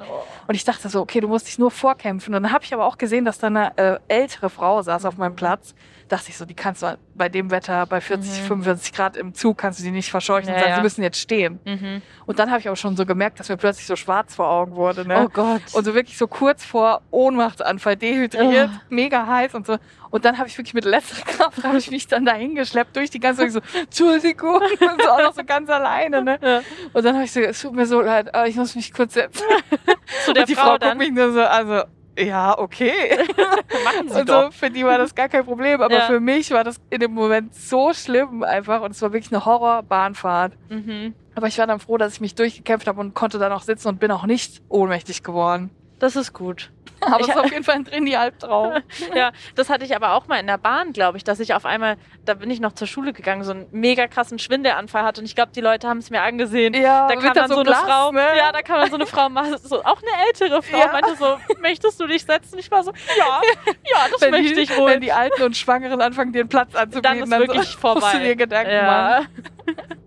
Und ich dachte so, okay, du musst dich nur vorkämpfen. Und dann habe ich aber auch gesehen, dass da eine äh, ältere Frau saß auf meinem Platz. Dachte ich so, die kannst du bei dem Wetter, bei 40, Mhm. 45 Grad im Zug, kannst du die nicht verscheuchen und Ja, sagen, ja. sie müssen jetzt stehen. Mhm. Und dann habe ich auch schon so gemerkt, dass mir plötzlich so schwarz vor Augen wurde. Ne? Oh Gott. Und so wirklich so kurz vor Ohnmachtsanfall, dehydriert, Oh. mega heiß und so. Und dann habe ich wirklich mit letzter Kraft, habe ich mich dann dahin geschleppt durch die ganze Zeit so, Entschuldigung, und so auch noch so ganz alleine. Ne? Ja. Und dann habe ich so, es tut mir so leid, aber ich muss mich kurz setzen. Zu der und die Frau, Frau, guckt mich nur so, also, ja, okay. machen sie Und doch. so, für die war das gar kein Problem, aber Ja. für mich war das in dem Moment so schlimm einfach und es war wirklich eine Horrorbahnfahrt. Mhm. Aber ich war dann froh, dass ich mich durchgekämpft habe und konnte dann auch sitzen und bin auch nicht ohnmächtig geworden. Das ist gut. Aber es Ich- ist auf jeden Fall ein Trainee-Albtraum. Ja, das hatte ich aber auch mal in der Bahn, glaube ich, dass ich auf einmal, da bin ich noch zur Schule gegangen, so einen mega krassen Schwindelanfall hatte und ich glaube, die Leute haben es mir angesehen. Ja, Da kam dann so, Glas, eine Frau, ne? ja, da kam dann so eine Frau, so, auch eine ältere Frau, Ja. meinte so, möchtest du dich setzen? Ich war so, ja, ja, das wenn möchte die, ich wohl. Wenn die Alten und Schwangeren anfangen, dir einen Platz anzubieten, dann ist wirklich so, vorbei. musst du dir Gedanken machen.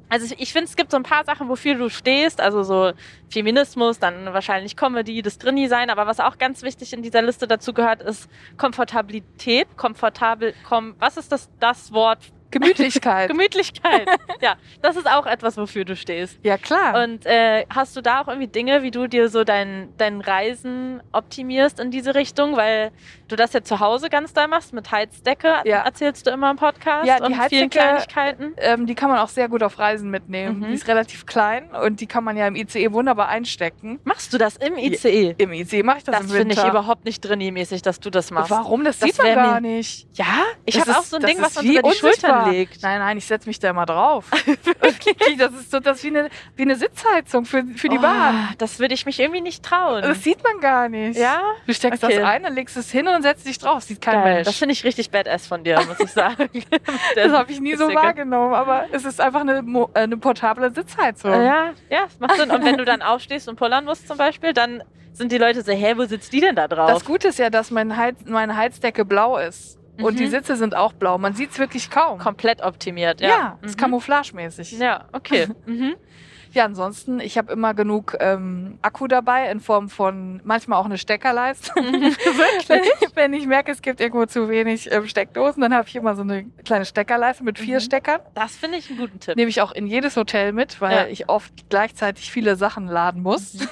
Also ich, ich finde, es gibt so ein paar Sachen, wofür du stehst, also so Feminismus, dann wahrscheinlich Comedy, das Drinni sein, aber was auch ganz wichtig in dieser Liste dazu gehört, ist Komfortabilität, komfortabel, kom, was ist das, das Wort? Gemütlichkeit. Gemütlichkeit. ja, das ist auch etwas, wofür du stehst. ja, klar. Und äh, hast du da auch irgendwie Dinge, wie du dir so dein, dein Reisen optimierst in diese Richtung? Weil du das ja zu Hause ganz doll machst mit Heizdecke, Ja. erzählst du immer im Podcast Ja, die und vielen Heizdecke- Kleinigkeiten. ähm, die kann man auch sehr gut auf Reisen mitnehmen. Mhm. Die ist relativ klein und die kann man ja im ICE wunderbar einstecken. Machst du das im ICE? Im ICE mache ich das, Das im finde ich überhaupt nicht drinni-mäßig, dass du das machst. Warum? Das, Das sieht man gar nicht. Ja, ich Das habe auch so ein das Ding, was man über die Schultern unsichtbar. legt. Nein, nein, ich setze mich da immer drauf. Wirklich, das ist so das ist wie eine, wie eine Sitzheizung für, für die Oh, Bahn. Das würde ich mich irgendwie nicht trauen. Das sieht man gar nicht. ja? Du steckst Okay. das ein, dann legst es hin und setzt dich drauf. Sieht kein Geil. Mensch. Das finde ich richtig badass von dir, muss ich sagen. Das habe ich nie so wahrgenommen, aber es ist einfach eine, äh, eine portable Sitzheizung. Ja, ja, es macht Sinn. Und wenn du dann aufstehst und pullern musst zum Beispiel, dann sind die Leute so, hä, wo sitzt die denn da drauf? Das Gute ist ja, dass mein Heiz meine Heizdecke blau ist. Und Mhm. die Sitze sind auch blau. Man sieht es wirklich kaum. komplett optimiert, ja, ja. ist Mhm. camouflagemäßig. Ja, Ja, okay. Mhm. Ansonsten, ich habe immer genug ähm, Akku dabei in Form von manchmal auch eine Steckerleiste. Wirklich? Wenn ich merke, es gibt irgendwo zu wenig ähm, Steckdosen, dann habe ich immer so eine kleine Steckerleiste mit vier Mhm. Steckern. Das finde ich einen guten Tipp. Nehme ich auch in jedes Hotel mit, weil Ja. ich oft gleichzeitig viele Sachen laden muss.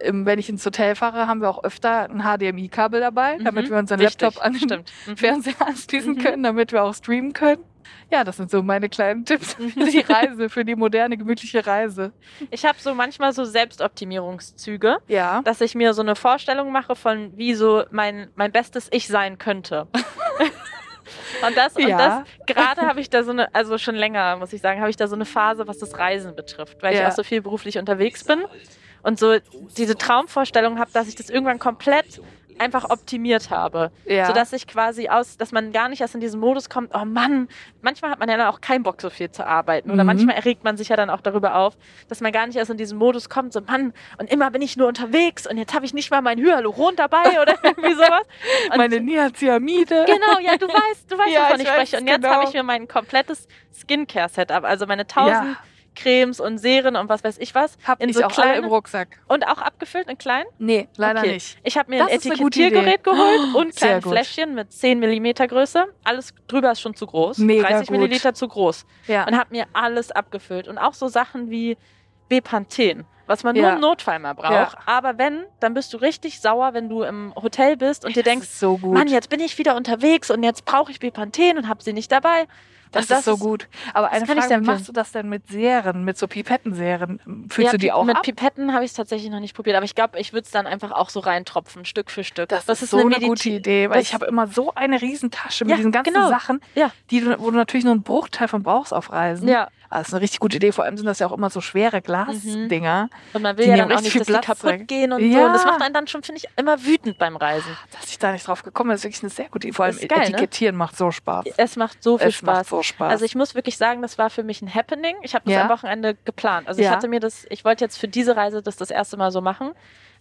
Ähm, Wenn ich ins Hotel fahre, haben wir auch öfter ein HDMI-Kabel dabei, damit Mhm. wir unseren Wichtig, Laptop an den. Mhm. Fernseher anschließen Mhm. können, damit wir auch streamen können. Ja, das sind so meine kleinen Tipps Mhm. für die Reise, für die moderne, gemütliche Reise. Ich habe so manchmal so Selbstoptimierungszüge, Ja. dass ich mir so eine Vorstellung mache von, wie so mein, mein bestes Ich sein könnte. Und das, und Ja. das, gerade habe ich da so eine, also schon länger, muss ich sagen, habe ich da so eine Phase, was das Reisen betrifft, weil ich Ja. auch so viel beruflich unterwegs bin und so diese Traumvorstellung habe, dass ich das irgendwann komplett einfach optimiert habe. Ja. Sodass ich quasi aus, dass man gar nicht erst in diesen Modus kommt, oh Mann, manchmal hat man ja dann auch keinen Bock, so viel zu arbeiten. Oder Mhm. manchmal erregt man sich ja dann auch darüber auf, dass man gar nicht erst in diesen Modus kommt, so Mann, und immer bin ich nur unterwegs und jetzt habe ich nicht mal mein Hyaluron dabei oder irgendwie sowas. Und Meine Niacinamide. Genau, ja, du weißt, du weißt, Ja, wovon ich ich, spreche. Und jetzt genau. habe ich mir mein komplettes Skincare-Setup, also meine tausend Ja. Cremes und Serien und was weiß ich was, Hab in ich so auch alle im kleine Rucksack. und auch abgefüllt in klein. Nee, leider Okay. nicht. Ich habe mir Das ein Etikettiergerät geholt und Sehr kleine. Fläschchen mit 10 mm Größe. Alles drüber ist schon zu groß. Mega 30 gut. Milliliter zu groß. Ja. Und habe mir alles abgefüllt. Und auch so Sachen wie Bepanthen, was man Ja. nur im Notfall mal braucht. Ja. Aber wenn, dann bist du richtig sauer, wenn du im Hotel bist und dir das denkst, ist so gut. Mann, jetzt bin ich wieder unterwegs und jetzt brauche ich Bepanthen und habe sie nicht dabei. das, Und ist so gut. Aber eine ich Frage, wie machst du das denn mit Serien, mit so Pipettenserien? Füllst Ja, du die auch mit ab? Pipetten habe ich es tatsächlich noch nicht probiert, aber ich glaube, ich würde es dann einfach auch so reintropfen, Stück für Stück. Das, ist so eine gute Mediti- Idee, weil das- ich habe immer so eine Riesentasche mit Ja, diesen ganzen genau. Sachen, Ja. die du, wo du natürlich nur einen Bruchteil von brauchst auf Reisen. Ja, Das ist eine richtig gute Idee. Vor allem sind das ja auch immer so schwere Glasdinger, und man will Die ja dann auch richtig nicht, viel dass die Platz kaputt weg. gehen und so. Ja. Und das macht einen dann schon, finde ich, immer wütend beim Reisen. dass ich da nicht drauf gekommen bin. Ist wirklich eine sehr gute Idee. Vor allem geil, ne? Etikettieren macht so Spaß. Es macht so viel es macht Spaß. so Spaß. Also ich muss wirklich sagen, das war für mich ein Happening. Ich habe das Ja. am Wochenende geplant. Also ich hatte mir das, ich wollte jetzt für diese Reise das das erste Mal so machen,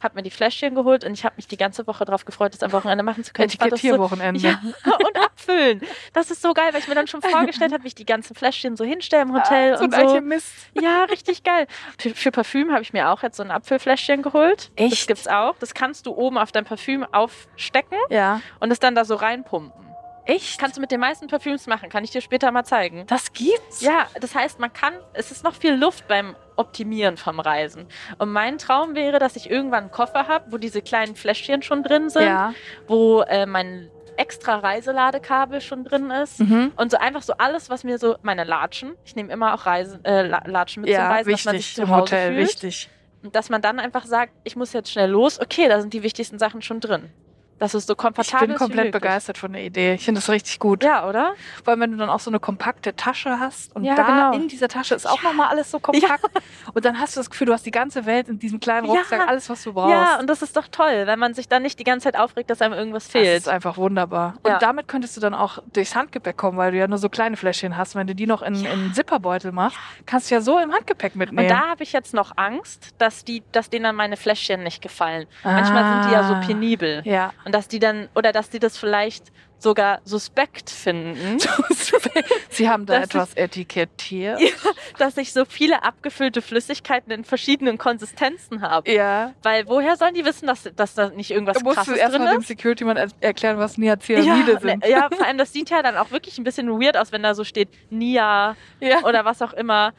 habe mir die Fläschchen geholt und ich habe mich die ganze Woche darauf gefreut, das am Wochenende machen zu können. Das so, Etikettierwochenende. Ja, und abfüllen. Das ist so geil, weil ich mir dann schon vorgestellt habe, wie ich die ganzen Fläschchen so hinstelle im Hotel Ah, so und ein so. Alchemist. Ja, richtig geil. Für, für Parfüm habe ich mir auch jetzt so ein Apfelfläschchen geholt. Das Echt? gibt's auch. Das kannst du oben auf dein Parfüm aufstecken Ja. und es dann da so reinpumpen. Echt? Kannst du mit den meisten Parfüms machen, kann ich dir später mal zeigen. das gibt's? Ja, das heißt, man kann, es ist noch viel Luft beim Optimieren vom Reisen. Und mein Traum wäre, dass ich irgendwann einen Koffer habe, wo diese kleinen Fläschchen schon drin sind, Ja. wo äh, mein extra Reiseladekabel schon drin ist. Mhm. Und so einfach so alles, was mir so, meine Latschen, ich nehme immer auch Reisen, äh, La- Latschen mit zum Ja, Reisen, dass man sich wichtig. zu Im Hause Hotel, fühlt. wichtig. Und dass man dann einfach sagt, ich muss jetzt schnell los, okay, da sind die wichtigsten Sachen schon drin. Dass es so Ich komfortabel bin ist. wie komplett möglich. begeistert von der Idee. Ich finde das richtig gut. Ja, oder? Vor allem, wenn du dann auch so eine kompakte Tasche hast und Ja, da genau. in dieser Tasche ist auch nochmal alles so kompakt. Und dann hast du das Gefühl, du hast die ganze Welt in diesem kleinen Ja. Rucksack, alles, was du brauchst. Ja, und das ist doch toll, wenn man sich dann nicht die ganze Zeit aufregt, dass einem irgendwas das fehlt. ist einfach wunderbar. Ja. Und damit könntest du dann auch durchs Handgepäck kommen, weil du ja nur so kleine Fläschchen hast. Wenn du die noch in, in einen Zipperbeutel machst, kannst du ja so im Handgepäck mitnehmen. Und da habe ich jetzt noch Angst, dass, die, dass denen dann meine Fläschchen nicht gefallen. Manchmal sind die ja so Ah. penibel. Ja. Und dass die dann, oder dass die das vielleicht sogar suspekt finden, Sie haben da etwas etikettiert. Ja. dass ich so viele abgefüllte Flüssigkeiten in verschiedenen Konsistenzen habe. Ja. Weil woher sollen die wissen, dass, dass da nicht irgendwas Da musst du krasses erst drin mal dem? Security-Mann er- erklären, was Niacinamide Ja, sind. ne, ja, vor allem das sieht ja dann auch wirklich ein bisschen weird aus, wenn da so steht Nia Ja. oder was auch immer.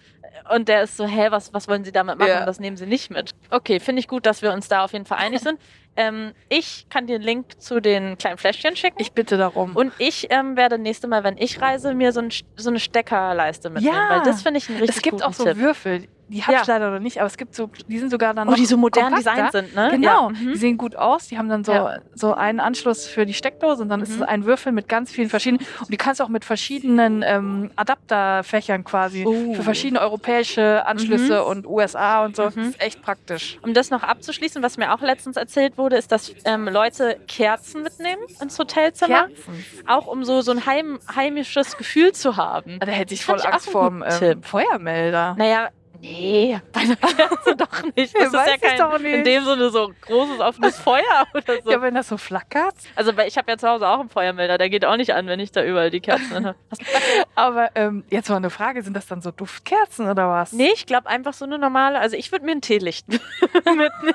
Und der ist so, hä, was, was wollen Sie damit machen? Ja. Das nehmen Sie nicht mit. Okay, finde ich gut, dass wir uns da auf jeden Fall einig sind. Ähm, ich kann dir einen Link zu den kleinen Fläschchen schicken. Ich bitte darum. und ich ähm, werde nächste Mal, wenn ich reise, mir so, ein, so eine Steckerleiste mitnehmen. Ja. Weil das finde ich einen richtig es gibt auch so Tipp. Würfel. Die habe Ja. ich leider noch nicht, aber es gibt so, die sind sogar dann Oh, noch die so modern designt sind, ne? Genau, Ja. Mhm. die sehen gut aus. Die haben dann so, Ja. so einen Anschluss für die Steckdose und dann ist es Mhm. ein Würfel mit ganz vielen verschiedenen. Und die kannst du auch mit verschiedenen ähm, Adapterfächern quasi Oh. für verschiedene europäische Anschlüsse und USA und so. Das Mhm. ist echt praktisch. Um das noch abzuschließen, was mir auch letztens erzählt wurde, ist, dass ähm, Leute Kerzen mitnehmen ins Hotelzimmer. Kerzen. Auch um so, so ein heim, heimisches Gefühl zu haben. Da hätte ich voll ich Angst einen vor dem ähm. Feuermelder. Naja, nee, bei einer Kerze doch nicht. Das Ja, ist ja kein, in dem Sinne so großes offenes Feuer oder so. Ja, wenn das so flackert. also ich habe ja zu Hause auch einen Feuermelder, der geht auch nicht an, wenn ich da überall die Kerzen habe. Aber ähm, jetzt mal eine Frage, sind das dann so Duftkerzen oder was? Nee, ich glaube einfach so eine normale, also ich würde mir ein Teelicht mitnehmen.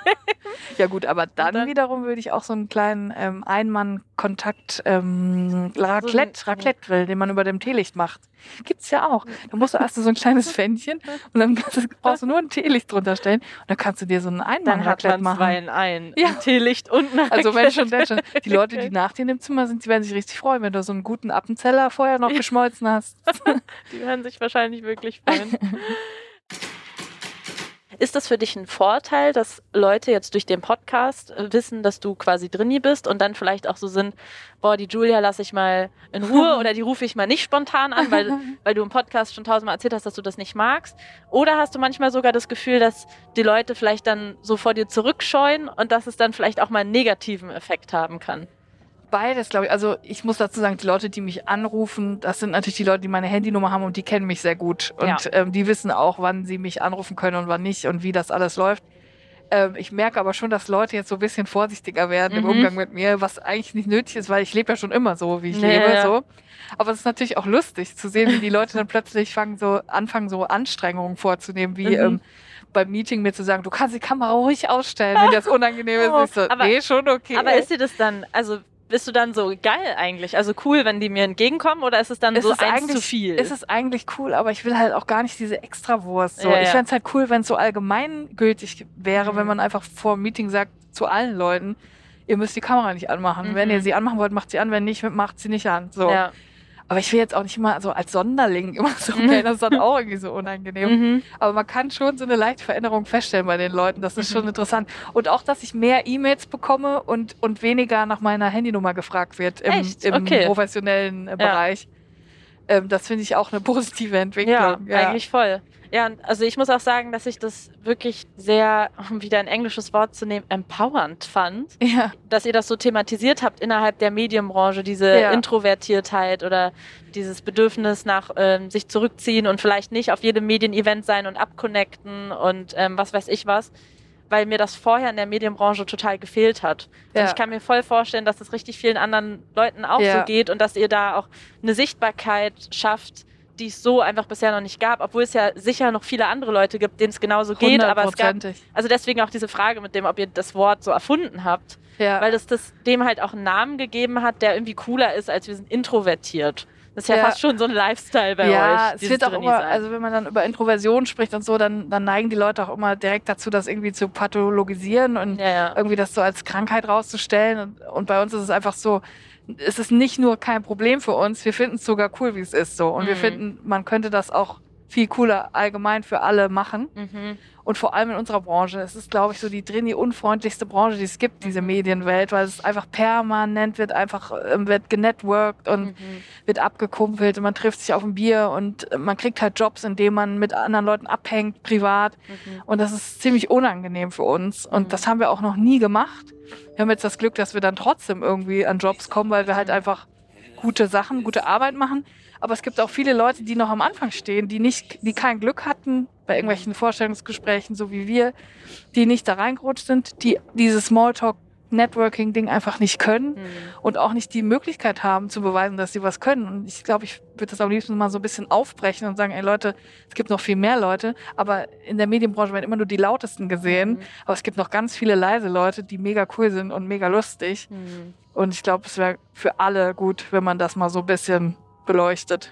Ja gut, aber dann, dann- wiederum würde ich auch so einen kleinen ähm, Einmann-Kontakt ähm, Raclette, So Raclette-Grill, den man über dem Teelicht macht. Gibt's ja auch. Da musst du erst so ein kleines Fännchen und dann kannst du, brauchst du nur ein Teelicht drunter stellen und dann kannst du dir so einen Einmann-Raclette man machen. zwei in ein. Ja. Ein Teelicht und ein Also wenn schon, Raclette. denn schon. Die Leute, die nach dir im Zimmer sind, die werden sich richtig freuen, wenn du so einen guten Appenzeller vorher noch geschmolzen hast. Die werden sich wahrscheinlich wirklich freuen. Ist das für dich ein Vorteil, dass Leute jetzt durch den Podcast äh, wissen, dass du quasi drinni bist und dann vielleicht auch so sind, boah, die Julia lasse ich mal in Ruhe oder die rufe ich mal nicht spontan an, weil, weil du im Podcast schon tausendmal erzählt hast, dass du das nicht magst? Oder hast du manchmal sogar das Gefühl, dass die Leute vielleicht dann so vor dir zurückscheuen und dass es dann vielleicht auch mal einen negativen Effekt haben kann? Beides, glaube ich. Also ich muss dazu sagen, die Leute, die mich anrufen, das sind natürlich die Leute, die meine Handynummer haben und die kennen mich sehr gut. Und Ja. ähm, die wissen auch, wann sie mich anrufen können und wann nicht und wie das alles läuft. Ähm, ich merke aber schon, dass Leute jetzt so ein bisschen vorsichtiger werden im Mhm. Umgang mit mir, was eigentlich nicht nötig ist, weil ich lebe ja schon immer so, wie ich Ja, lebe. ja. So. Aber es ist natürlich auch lustig zu sehen, wie die Leute dann plötzlich fangen, so anfangen, so Anstrengungen vorzunehmen, wie Mhm. ähm, beim Meeting mir zu sagen, du kannst die Kamera ruhig ausstellen, wenn das unangenehm ist. Oh, Ich so, aber- nee, schon okay. Aber ist dir das dann, also bist du dann so geil eigentlich? Also cool, wenn die mir entgegenkommen oder ist es dann Es so ist eins eigentlich- zu viel? Es ist eigentlich cool, aber ich will halt auch gar nicht diese Extrawurst. So. Ja, Ich ja. fände es halt cool, wenn es so allgemeingültig wäre, Mhm. wenn man einfach vor dem Meeting sagt zu allen Leuten, ihr müsst die Kamera nicht anmachen. Mhm. Wenn ihr sie anmachen wollt, macht sie an, wenn nicht, macht sie nicht an. So. ja. Aber ich will jetzt auch nicht immer so als Sonderling immer so Mhm. melden, das ist dann auch irgendwie so unangenehm. Mhm. Aber man kann schon so eine leichte Veränderung feststellen bei den Leuten. Das ist Mhm. schon interessant. Und auch, dass ich mehr E-Mails bekomme und, und weniger nach meiner Handynummer gefragt wird im, im Okay. professionellen äh, Bereich. Ähm, das finde ich auch eine positive Entwicklung. Ja, eigentlich voll. Ja, und also ich muss auch sagen, dass ich das wirklich sehr, um wieder ein englisches Wort zu nehmen, empowernd fand, Ja, dass ihr das so thematisiert habt innerhalb der Medienbranche, diese Ja. Introvertiertheit oder dieses Bedürfnis nach ähm, sich zurückziehen und vielleicht nicht auf jedem Medienevent sein und abconnecten und ähm, was weiß ich was, weil mir das vorher in der Medienbranche total gefehlt hat. Und Ja. ich kann mir voll vorstellen, dass es richtig vielen anderen Leuten auch Ja. so geht und dass ihr da auch eine Sichtbarkeit schafft, die es so einfach bisher noch nicht gab, obwohl es ja sicher noch viele andere Leute gibt, denen es genauso geht, aber es gab also deswegen auch diese Frage mit dem, ob ihr das Wort so erfunden habt, Ja. weil es das dem halt auch einen Namen gegeben hat, der irgendwie cooler ist, als wir sind introvertiert. Das ist ja, Ja. fast schon so ein Lifestyle bei ja, euch. es dieses wird auch immer, also wenn man dann über Introversion spricht und so, dann, dann neigen die Leute auch immer direkt dazu, das irgendwie zu pathologisieren und ja, ja. irgendwie das so als Krankheit rauszustellen. Und, und bei uns ist es einfach so, es ist nicht nur kein Problem für uns, wir finden es sogar cool, wie es ist so. Und wir Mhm. finden, man könnte das auch viel cooler allgemein für alle machen. Mhm. Und vor allem in unserer Branche. Es ist, glaube ich, so die drin die unfreundlichste Branche, die es gibt, diese Medienwelt, weil es einfach permanent wird einfach, ähm, wird genetworked und Mhm. wird abgekumpelt und man trifft sich auf ein Bier und äh, man kriegt halt Jobs, in denen man mit anderen Leuten abhängt, privat. Mhm. Und das ist ziemlich unangenehm für uns. Und Mhm. das haben wir auch noch nie gemacht. Wir haben jetzt das Glück, dass wir dann trotzdem irgendwie an Jobs kommen, weil wir halt einfach gute Sachen, gute Arbeit machen. Aber es gibt auch viele Leute, die noch am Anfang stehen, die nicht, die kein Glück hatten bei irgendwelchen Vorstellungsgesprächen, so wie wir, die nicht da reingerutscht sind, die dieses Smalltalk Networking-Ding einfach nicht können Mhm. und auch nicht die Möglichkeit haben zu beweisen, dass sie was können. Und ich glaube, ich würde das am liebsten mal so ein bisschen aufbrechen und sagen, ey Leute, es gibt noch viel mehr Leute, aber in der Medienbranche werden immer nur die lautesten gesehen. Mhm. Aber es gibt noch ganz viele leise Leute, die mega cool sind und mega lustig. Mhm. Und ich glaube, es wäre für alle gut, wenn man das mal so ein bisschen beleuchtet.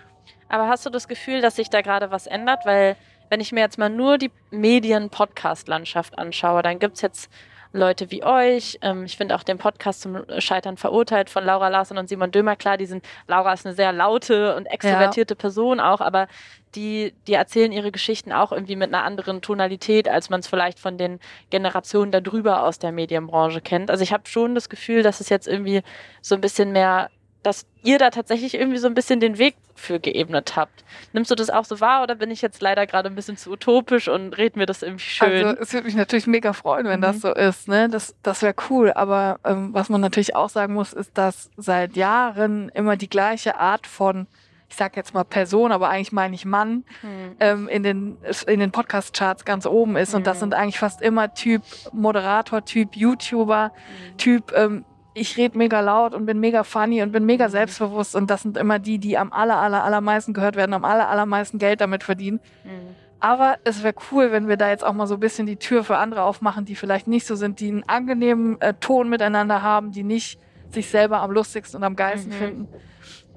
Aber hast du das Gefühl, dass sich da gerade was ändert? Weil, wenn ich mir jetzt mal nur die Medien-Podcast-Landschaft anschaue, dann gibt es jetzt Leute wie euch. Ähm, ich finde auch den Podcast zum Scheitern verurteilt von Laura Larsson und Simon Dömer. Klar, die sind, Laura ist eine sehr laute und extrovertierte Person auch, aber die, die erzählen ihre Geschichten auch irgendwie mit einer anderen Tonalität, als man es vielleicht von den Generationen darüber aus der Medienbranche kennt. Also ich habe schon das Gefühl, dass es jetzt irgendwie so ein bisschen mehr dass ihr da tatsächlich irgendwie so ein bisschen den Weg für geebnet habt. Nimmst du das auch so wahr oder bin ich jetzt leider gerade ein bisschen zu utopisch und red mir das irgendwie schön? Also es würde mich natürlich mega freuen, wenn Mhm. das so ist. Ne? Das, das wäre cool. Aber ähm, was man natürlich auch sagen muss, ist, dass seit Jahren immer die gleiche Art von, ich sag jetzt mal Person, aber eigentlich meine ich Mann, Hm. ähm, in den, in den Podcast-Charts ganz oben ist. Und das Mhm. sind eigentlich fast immer Typ Moderator, Typ YouTuber, Typ, ähm, ich rede mega laut und bin mega funny und bin mega Mhm. selbstbewusst. Und das sind immer die, die am aller, aller, allermeisten gehört werden, am aller, allermeisten Geld damit verdienen. Hm. Aber es wäre cool, wenn wir da jetzt auch mal so ein bisschen die Tür für andere aufmachen, die vielleicht nicht so sind, die einen angenehmen äh, Ton miteinander haben, die nicht sich selber am lustigsten und am geilsten Mhm. finden.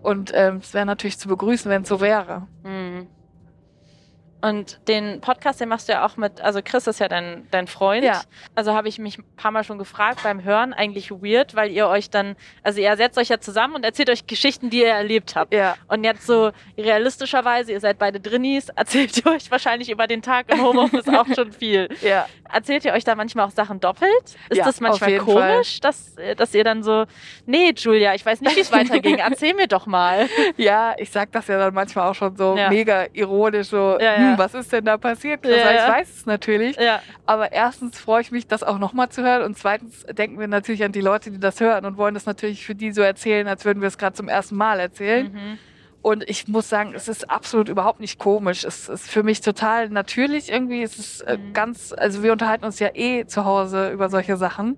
Und ähm, es wäre natürlich zu begrüßen, wenn es so wäre. Hm. Und den Podcast, den machst du ja auch mit, also Chris ist ja dein, dein Freund. Ja. Also habe ich mich ein paar Mal schon gefragt beim Hören, eigentlich weird, weil ihr euch dann, also ihr setzt euch ja zusammen und erzählt euch Geschichten, die ihr erlebt habt. Ja. Und jetzt so realistischerweise, ihr seid beide Drinnies, erzählt ihr euch wahrscheinlich über den Tag im Homeoffice auch schon viel. Ja. Erzählt ihr euch da manchmal auch Sachen doppelt? Ist Ja, das manchmal komisch, dass, dass ihr dann so, nee, Julia, ich weiß nicht, wie es weiterging, erzähl mir doch mal. Ja, ich sag das ja dann manchmal auch schon so Ja. mega ironisch, so, Ja, hm, was ist denn da passiert? Ja, Ich weiß es natürlich. Aber erstens freue ich mich, das auch nochmal zu hören. Und zweitens denken wir natürlich an die Leute, die das hören und wollen das natürlich für die so erzählen, als würden wir es gerade zum ersten Mal erzählen. Mhm. Und ich muss sagen, es ist absolut überhaupt nicht komisch. Es ist für mich total natürlich irgendwie. Es ist äh, Mhm. ganz, also wir unterhalten uns ja eh zu Hause über solche Sachen.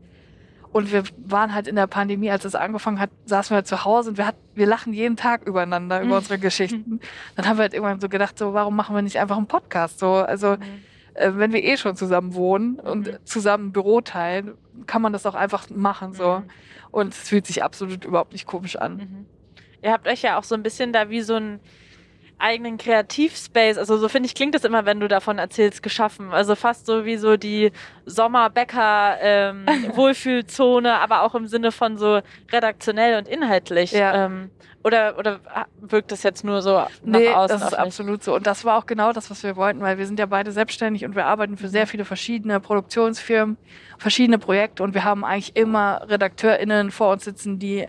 Und wir waren halt in der Pandemie, als es angefangen hat, saßen wir halt zu Hause und wir, hat, wir lachen jeden Tag übereinander über Mhm. unsere Geschichten. Dann haben wir halt irgendwann so gedacht, so, warum machen wir nicht einfach einen Podcast? So, also, Mhm. äh, wenn wir eh schon zusammen wohnen und Mhm. zusammen ein Büro teilen, kann man das auch einfach machen, so. Und es fühlt sich absolut überhaupt nicht komisch an. Mhm. Ihr habt euch ja auch so ein bisschen da wie so einen eigenen Kreativspace, also so finde ich, klingt es immer, wenn du davon erzählst, geschaffen. Also fast so wie so die Sommerbäcker ähm, Wohlfühlzone, aber auch im Sinne von so redaktionell und inhaltlich. Ja. Ähm, oder, oder wirkt das jetzt nur so nach Nee, außen? das ist absolut so. Und das war auch genau das, was wir wollten, weil wir sind ja beide selbstständig und wir arbeiten für sehr viele verschiedene Produktionsfirmen, verschiedene Projekte und wir haben eigentlich immer RedakteurInnen vor uns sitzen, die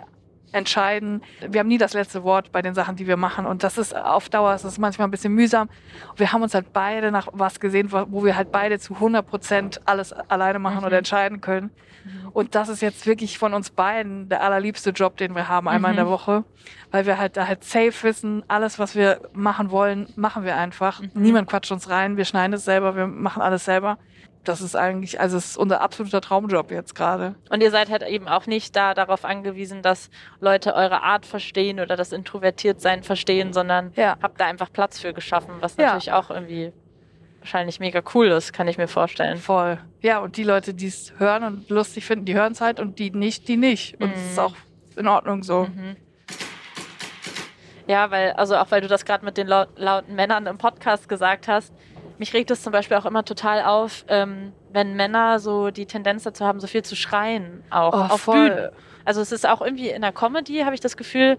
entscheiden. Wir haben nie das letzte Wort bei den Sachen, die wir machen. Und das ist auf Dauer, ist das manchmal ein bisschen mühsam. Wir haben uns halt beide nach was gesehen, wo wir halt beide zu 100 Prozent alles alleine machen Mhm. oder entscheiden können. Und das ist jetzt wirklich von uns beiden der allerliebste Job, den wir haben, einmal in Mhm. der Woche. Weil wir halt da halt safe wissen, alles, was wir machen wollen, machen wir einfach. Mhm. Niemand quatscht uns rein, wir schneiden es selber, wir machen alles selber. Das ist eigentlich, also es ist unser absoluter Traumjob jetzt gerade. Und ihr seid halt eben auch nicht da darauf angewiesen, dass Leute eure Art verstehen oder das Introvertiertsein verstehen, sondern Ja. habt da einfach Platz für geschaffen, was Ja. natürlich auch irgendwie wahrscheinlich mega cool ist, kann ich mir vorstellen. Voll. Ja, und die Leute, die es hören und lustig finden, die hören es halt und die nicht, die nicht. Und es Mhm. ist auch in Ordnung so. Mhm. Ja, weil, also auch weil du das gerade mit den laut, lauten Männern im Podcast gesagt hast, mich regt es zum Beispiel auch immer total auf, ähm, wenn Männer so die Tendenz dazu haben, so viel zu schreien, auch auf Bühnen. Also es ist auch irgendwie in der Comedy, habe ich das Gefühl,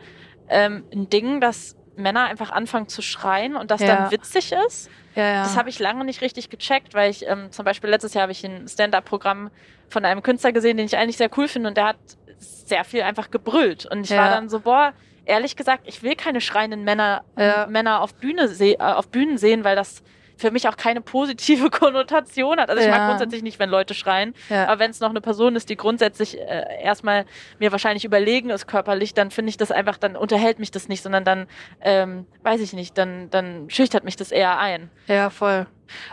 ähm, ein Ding, dass Männer einfach anfangen zu schreien und das Ja. dann witzig ist. Ja, ja. Das habe ich lange nicht richtig gecheckt, weil ich ähm, zum Beispiel letztes Jahr habe ich ein Stand-up-Programm von einem Künstler gesehen, den ich eigentlich sehr cool finde und der hat sehr viel einfach gebrüllt und ich war dann so boah, ehrlich gesagt, ich will keine schreienden Männer. Männer auf Bühne äh, auf Bühnen sehen, weil das für mich auch keine positive Konnotation hat. Also ich Ja. mag grundsätzlich nicht, wenn Leute schreien, ja. aber wenn es noch eine Person ist, die grundsätzlich äh, erstmal mir wahrscheinlich überlegen ist körperlich, dann finde ich das einfach, dann unterhält mich das nicht, sondern dann, ähm, weiß ich nicht, dann, dann schüchtert mich das eher ein. Ja, voll.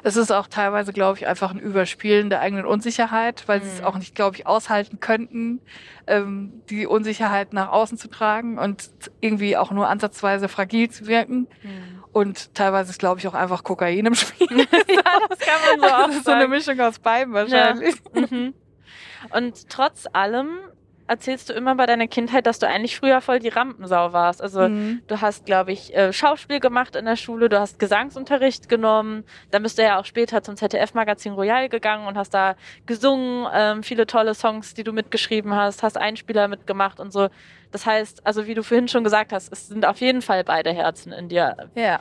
Es ist auch teilweise, glaube ich, einfach ein Überspielen der eigenen Unsicherheit, weil sie es Mhm. auch nicht, glaube ich, aushalten könnten, ähm, die Unsicherheit nach außen zu tragen und irgendwie auch nur ansatzweise fragil zu wirken. Und teilweise ist, glaube ich, auch einfach Kokain im Spiel. ja, das kann man so auch das ist so eine sagen. Mischung aus beiden wahrscheinlich. Mhm. Und trotz allem erzählst du immer bei deiner Kindheit, dass du eigentlich früher voll die Rampensau warst. Also Mhm. du hast, glaube ich, äh, Schauspiel gemacht in der Schule, du hast Gesangsunterricht genommen, dann bist du ja auch später zum ZDF-Magazin Royal gegangen und hast da gesungen, ähm, viele tolle Songs, die du mitgeschrieben hast, hast Einspieler mitgemacht und so. Das heißt, also wie du vorhin schon gesagt hast, es sind auf jeden Fall beide Herzen in dir. Ja.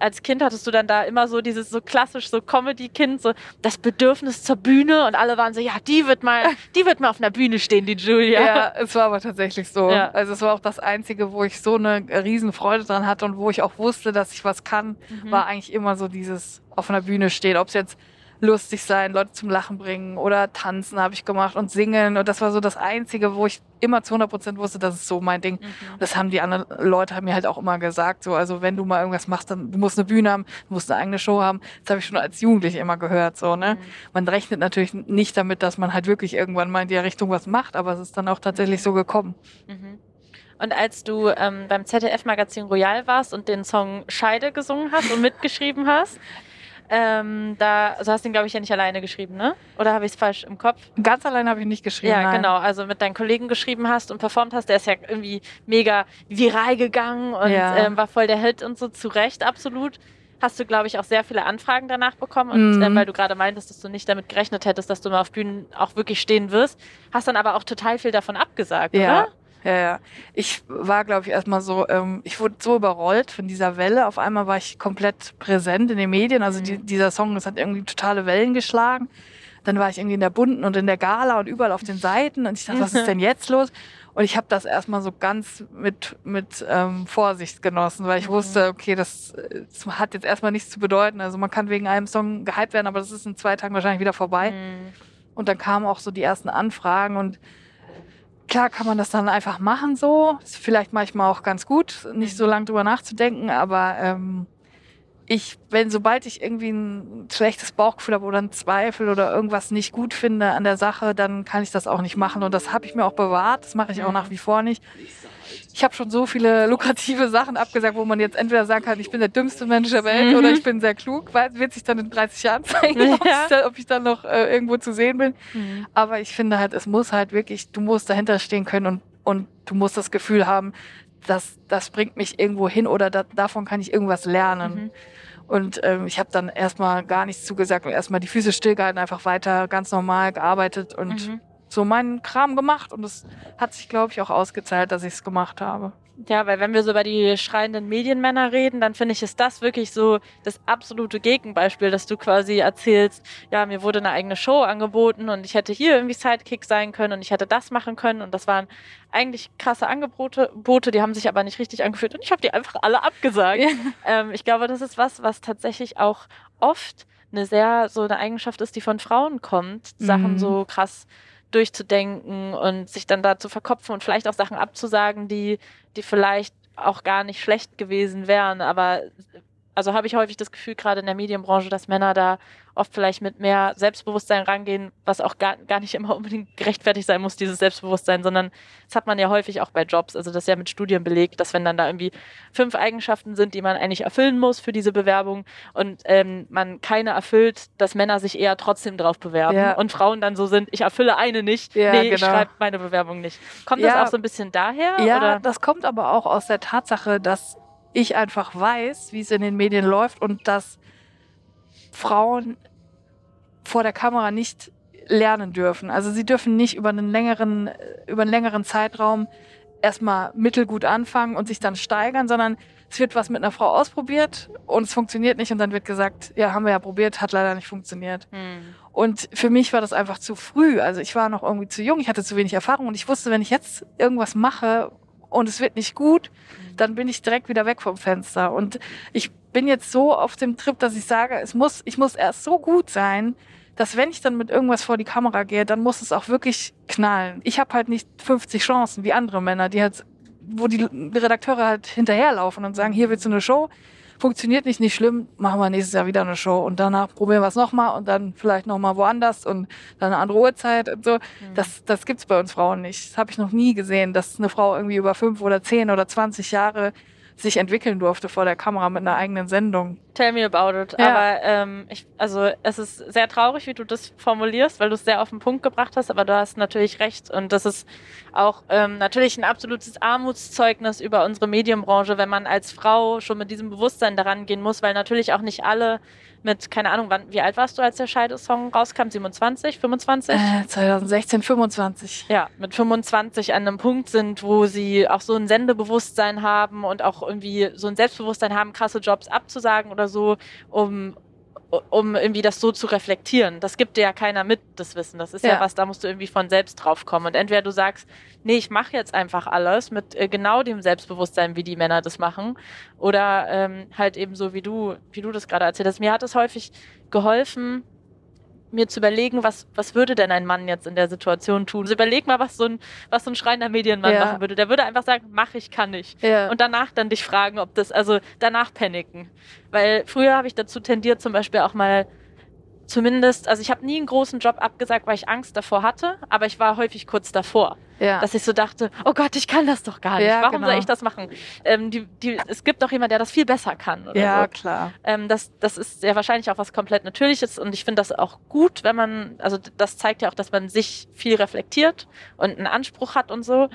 Als, Kind hattest du dann da immer so dieses so klassisch so Comedy-Kind, so das Bedürfnis zur Bühne und alle waren so, ja, die wird mal, die wird mal auf einer Bühne stehen, die Julia. Ja. es war aber tatsächlich so. Ja. Also es war auch das Einzige, wo ich so eine Riesenfreude dran hatte und wo ich auch wusste, dass ich was kann, Mhm. war eigentlich immer so dieses auf einer Bühne stehen. Ob es jetzt lustig sein, Leute zum Lachen bringen oder tanzen habe ich gemacht und singen. Und das war so das Einzige, wo ich immer zu 100 Prozent wusste, das ist so mein Ding. Mhm. Das haben die anderen Leute haben mir halt auch immer gesagt. So, also wenn du mal irgendwas machst, dann du musst eine Bühne haben, du musst eine eigene Show haben. Das habe ich schon als Jugendliche immer gehört. So, ne? Mhm. Man rechnet natürlich nicht damit, dass man halt wirklich irgendwann mal in die Richtung was macht, aber es ist dann auch tatsächlich so gekommen. Mhm. Und als du ähm, beim ZDF-Magazin Royal warst und den Song Scheide gesungen hast und mitgeschrieben hast, ähm, da, also hast du ihn, glaube ich, ja nicht alleine geschrieben, ne? Oder habe ich es falsch im Kopf? Ganz allein habe ich nicht geschrieben. Ja, nein. genau. Also mit deinen Kollegen geschrieben hast und performt hast, der ist ja irgendwie mega viral gegangen und Ja. ähm, war voll der Hit und so, zu Recht, absolut. Hast du, glaube ich, auch sehr viele Anfragen danach bekommen und Mhm. ähm, weil du gerade meintest, dass du nicht damit gerechnet hättest, dass du mal auf Bühnen auch wirklich stehen wirst, hast dann aber auch total viel davon abgesagt, Ja. oder? Ja, ja. Ich war, glaube ich, erstmal so, ähm, ich wurde so überrollt von dieser Welle. Auf einmal war ich komplett präsent in den Medien. Also die, Mhm. dieser Song, das hat irgendwie totale Wellen geschlagen. Dann war ich irgendwie in der Bunten und in der Gala und überall auf den Seiten. Und ich dachte, was ist denn jetzt los? Und ich habe das erstmal so ganz mit, mit ähm, Vorsicht genossen, weil ich Mhm. wusste, okay, das, das hat jetzt erstmal nichts zu bedeuten. Also man kann wegen einem Song gehypt werden, aber das ist in zwei Tagen wahrscheinlich wieder vorbei. Mhm. Und dann kamen auch so die ersten Anfragen und klar kann man das dann einfach machen so. Ist vielleicht manchmal auch ganz gut, nicht so lange drüber nachzudenken, aber ähm, ich, wenn sobald ich irgendwie ein schlechtes Bauchgefühl habe oder einen Zweifel oder irgendwas nicht gut finde an der Sache, dann kann ich das auch nicht machen. Und das habe ich mir auch bewahrt. Das mache ich auch Mhm. nach wie vor nicht. Ich habe schon so viele lukrative Sachen abgesagt, wo man jetzt entweder sagen kann, ich bin der dümmste Mensch der Welt Mhm. oder ich bin sehr klug, weil es wird sich dann in 30 Jahren zeigen, ob, Ja. ich ob ich dann noch äh, irgendwo zu sehen bin. Mhm. Aber ich finde halt, es muss halt wirklich, du musst dahinter stehen können und, und du musst das Gefühl haben, dass das bringt mich irgendwo hin oder da, davon kann ich irgendwas lernen. Mhm. Und ähm, ich habe dann erstmal gar nichts zugesagt und erstmal die Füße stillgehalten, einfach weiter ganz normal gearbeitet und Mhm. So meinen Kram gemacht. Und es hat sich, glaube ich, auch ausgezahlt, dass ich es gemacht habe. Ja, weil wenn wir so über die schreienden Medienmänner reden, dann finde ich, ist das wirklich so das absolute Gegenbeispiel, dass du quasi erzählst, ja, mir wurde eine eigene Show angeboten und ich hätte hier irgendwie Sidekick sein können und ich hätte das machen können und das waren eigentlich krasse Angebote, Bote, die haben sich aber nicht richtig angefühlt und ich habe die einfach alle abgesagt. Ähm, ich glaube, das ist was, was tatsächlich auch oft eine sehr so eine Eigenschaft ist, die von Frauen kommt, Sachen Mhm. so krass durchzudenken und sich dann da zu verkopfen und vielleicht auch Sachen abzusagen, die, die vielleicht auch gar nicht schlecht gewesen wären. Aber also habe ich häufig das Gefühl, gerade in der Medienbranche, dass Männer da oft vielleicht mit mehr Selbstbewusstsein rangehen, was auch gar, gar nicht immer unbedingt gerechtfertigt sein muss, dieses Selbstbewusstsein, sondern das hat man ja häufig auch bei Jobs. Also das ist ja mit Studien belegt, dass wenn dann da irgendwie fünf Eigenschaften sind, die man eigentlich erfüllen muss für diese Bewerbung und ähm, man keine erfüllt, dass Männer sich eher trotzdem drauf bewerben Ja. und Frauen dann so sind, ich erfülle eine nicht, Ja, nee, ich genau. schreibe meine Bewerbung nicht. Kommt Ja. das auch so ein bisschen daher? Ja, oder? das kommt aber auch aus der Tatsache, dass ich einfach weiß, wie es in den Medien läuft und dass Frauen vor der Kamera nicht lernen dürfen. Also sie dürfen nicht über einen längeren, über einen längeren Zeitraum erstmal mittelgut anfangen und sich dann steigern, sondern es wird was mit einer Frau ausprobiert und es funktioniert nicht und dann wird gesagt, ja, haben wir ja probiert, hat leider nicht funktioniert. Mhm. Und für mich war das einfach zu früh. Also ich war noch irgendwie zu jung, ich hatte zu wenig Erfahrung und ich wusste, wenn ich jetzt irgendwas mache und es wird nicht gut, dann bin ich direkt wieder weg vom Fenster. Und ich bin jetzt so auf dem Trip, dass ich sage, es muss, ich muss erst so gut sein, dass wenn ich dann mit irgendwas vor die Kamera gehe, dann muss es auch wirklich knallen. Ich habe halt nicht 50 Chancen wie andere Männer, die halt, wo die Redakteure halt hinterherlaufen und sagen, hier willst du eine Show, funktioniert nicht, nicht schlimm, machen wir nächstes Jahr wieder eine Show und danach probieren wir es nochmal und dann vielleicht nochmal woanders und dann eine andere Uhrzeit und so. Mhm. Das, das gibt's bei uns Frauen nicht. Das habe ich noch nie gesehen, dass eine Frau irgendwie über fünf oder zehn oder zwanzig Jahre sich entwickeln durfte vor der Kamera mit einer eigenen Sendung. Tell me about it. Ja. Aber ähm, ich, also es ist sehr traurig, wie du das formulierst, weil du es sehr auf den Punkt gebracht hast, aber du hast natürlich recht. Und das ist auch ähm, natürlich ein absolutes Armutszeugnis über unsere Medienbranche, wenn man als Frau schon mit diesem Bewusstsein daran gehen muss, weil natürlich auch nicht alle mit, keine Ahnung, wann, wie alt warst du, als der Scheidesong rauskam? 27, 25? Äh, 2016, 25. ja, mit 25 an einem Punkt sind, wo sie auch so ein Sendebewusstsein haben und auch irgendwie so ein Selbstbewusstsein haben, krasse Jobs abzusagen oder so, um, um irgendwie das so zu reflektieren. Das gibt dir ja keiner mit, das Wissen. Das ist ja, Ja. was, da musst du irgendwie von selbst drauf kommen. Und entweder du sagst, nee, ich mache jetzt einfach alles mit äh, genau dem Selbstbewusstsein, wie die Männer das machen, oder ähm, halt eben so, wie du, wie du das gerade erzählt hast. Mir hat es häufig geholfen, mir zu überlegen, was, was würde denn ein Mann jetzt in der Situation tun? Also überleg mal, was so ein, was so ein schreiender Medienmann Ja. machen würde. Der würde einfach sagen, mach ich, kann ich. Ja. Und danach dann dich fragen, ob das, also danach paniken. Weil früher habe ich dazu tendiert, zum Beispiel auch mal zumindest, also ich habe nie einen großen Job abgesagt, weil ich Angst davor hatte, aber ich war häufig kurz davor, ja. dass ich so dachte, oh Gott, ich kann das doch gar nicht. Ja, Warum genau. soll ich das machen? Ähm, die, die, es gibt doch jemand, der das viel besser kann. Oder ja, so. klar. Ähm, das, das ist ja wahrscheinlich auch was komplett Natürliches und ich finde das auch gut, wenn man, also das zeigt ja auch, dass man sich viel reflektiert und einen Anspruch hat und so.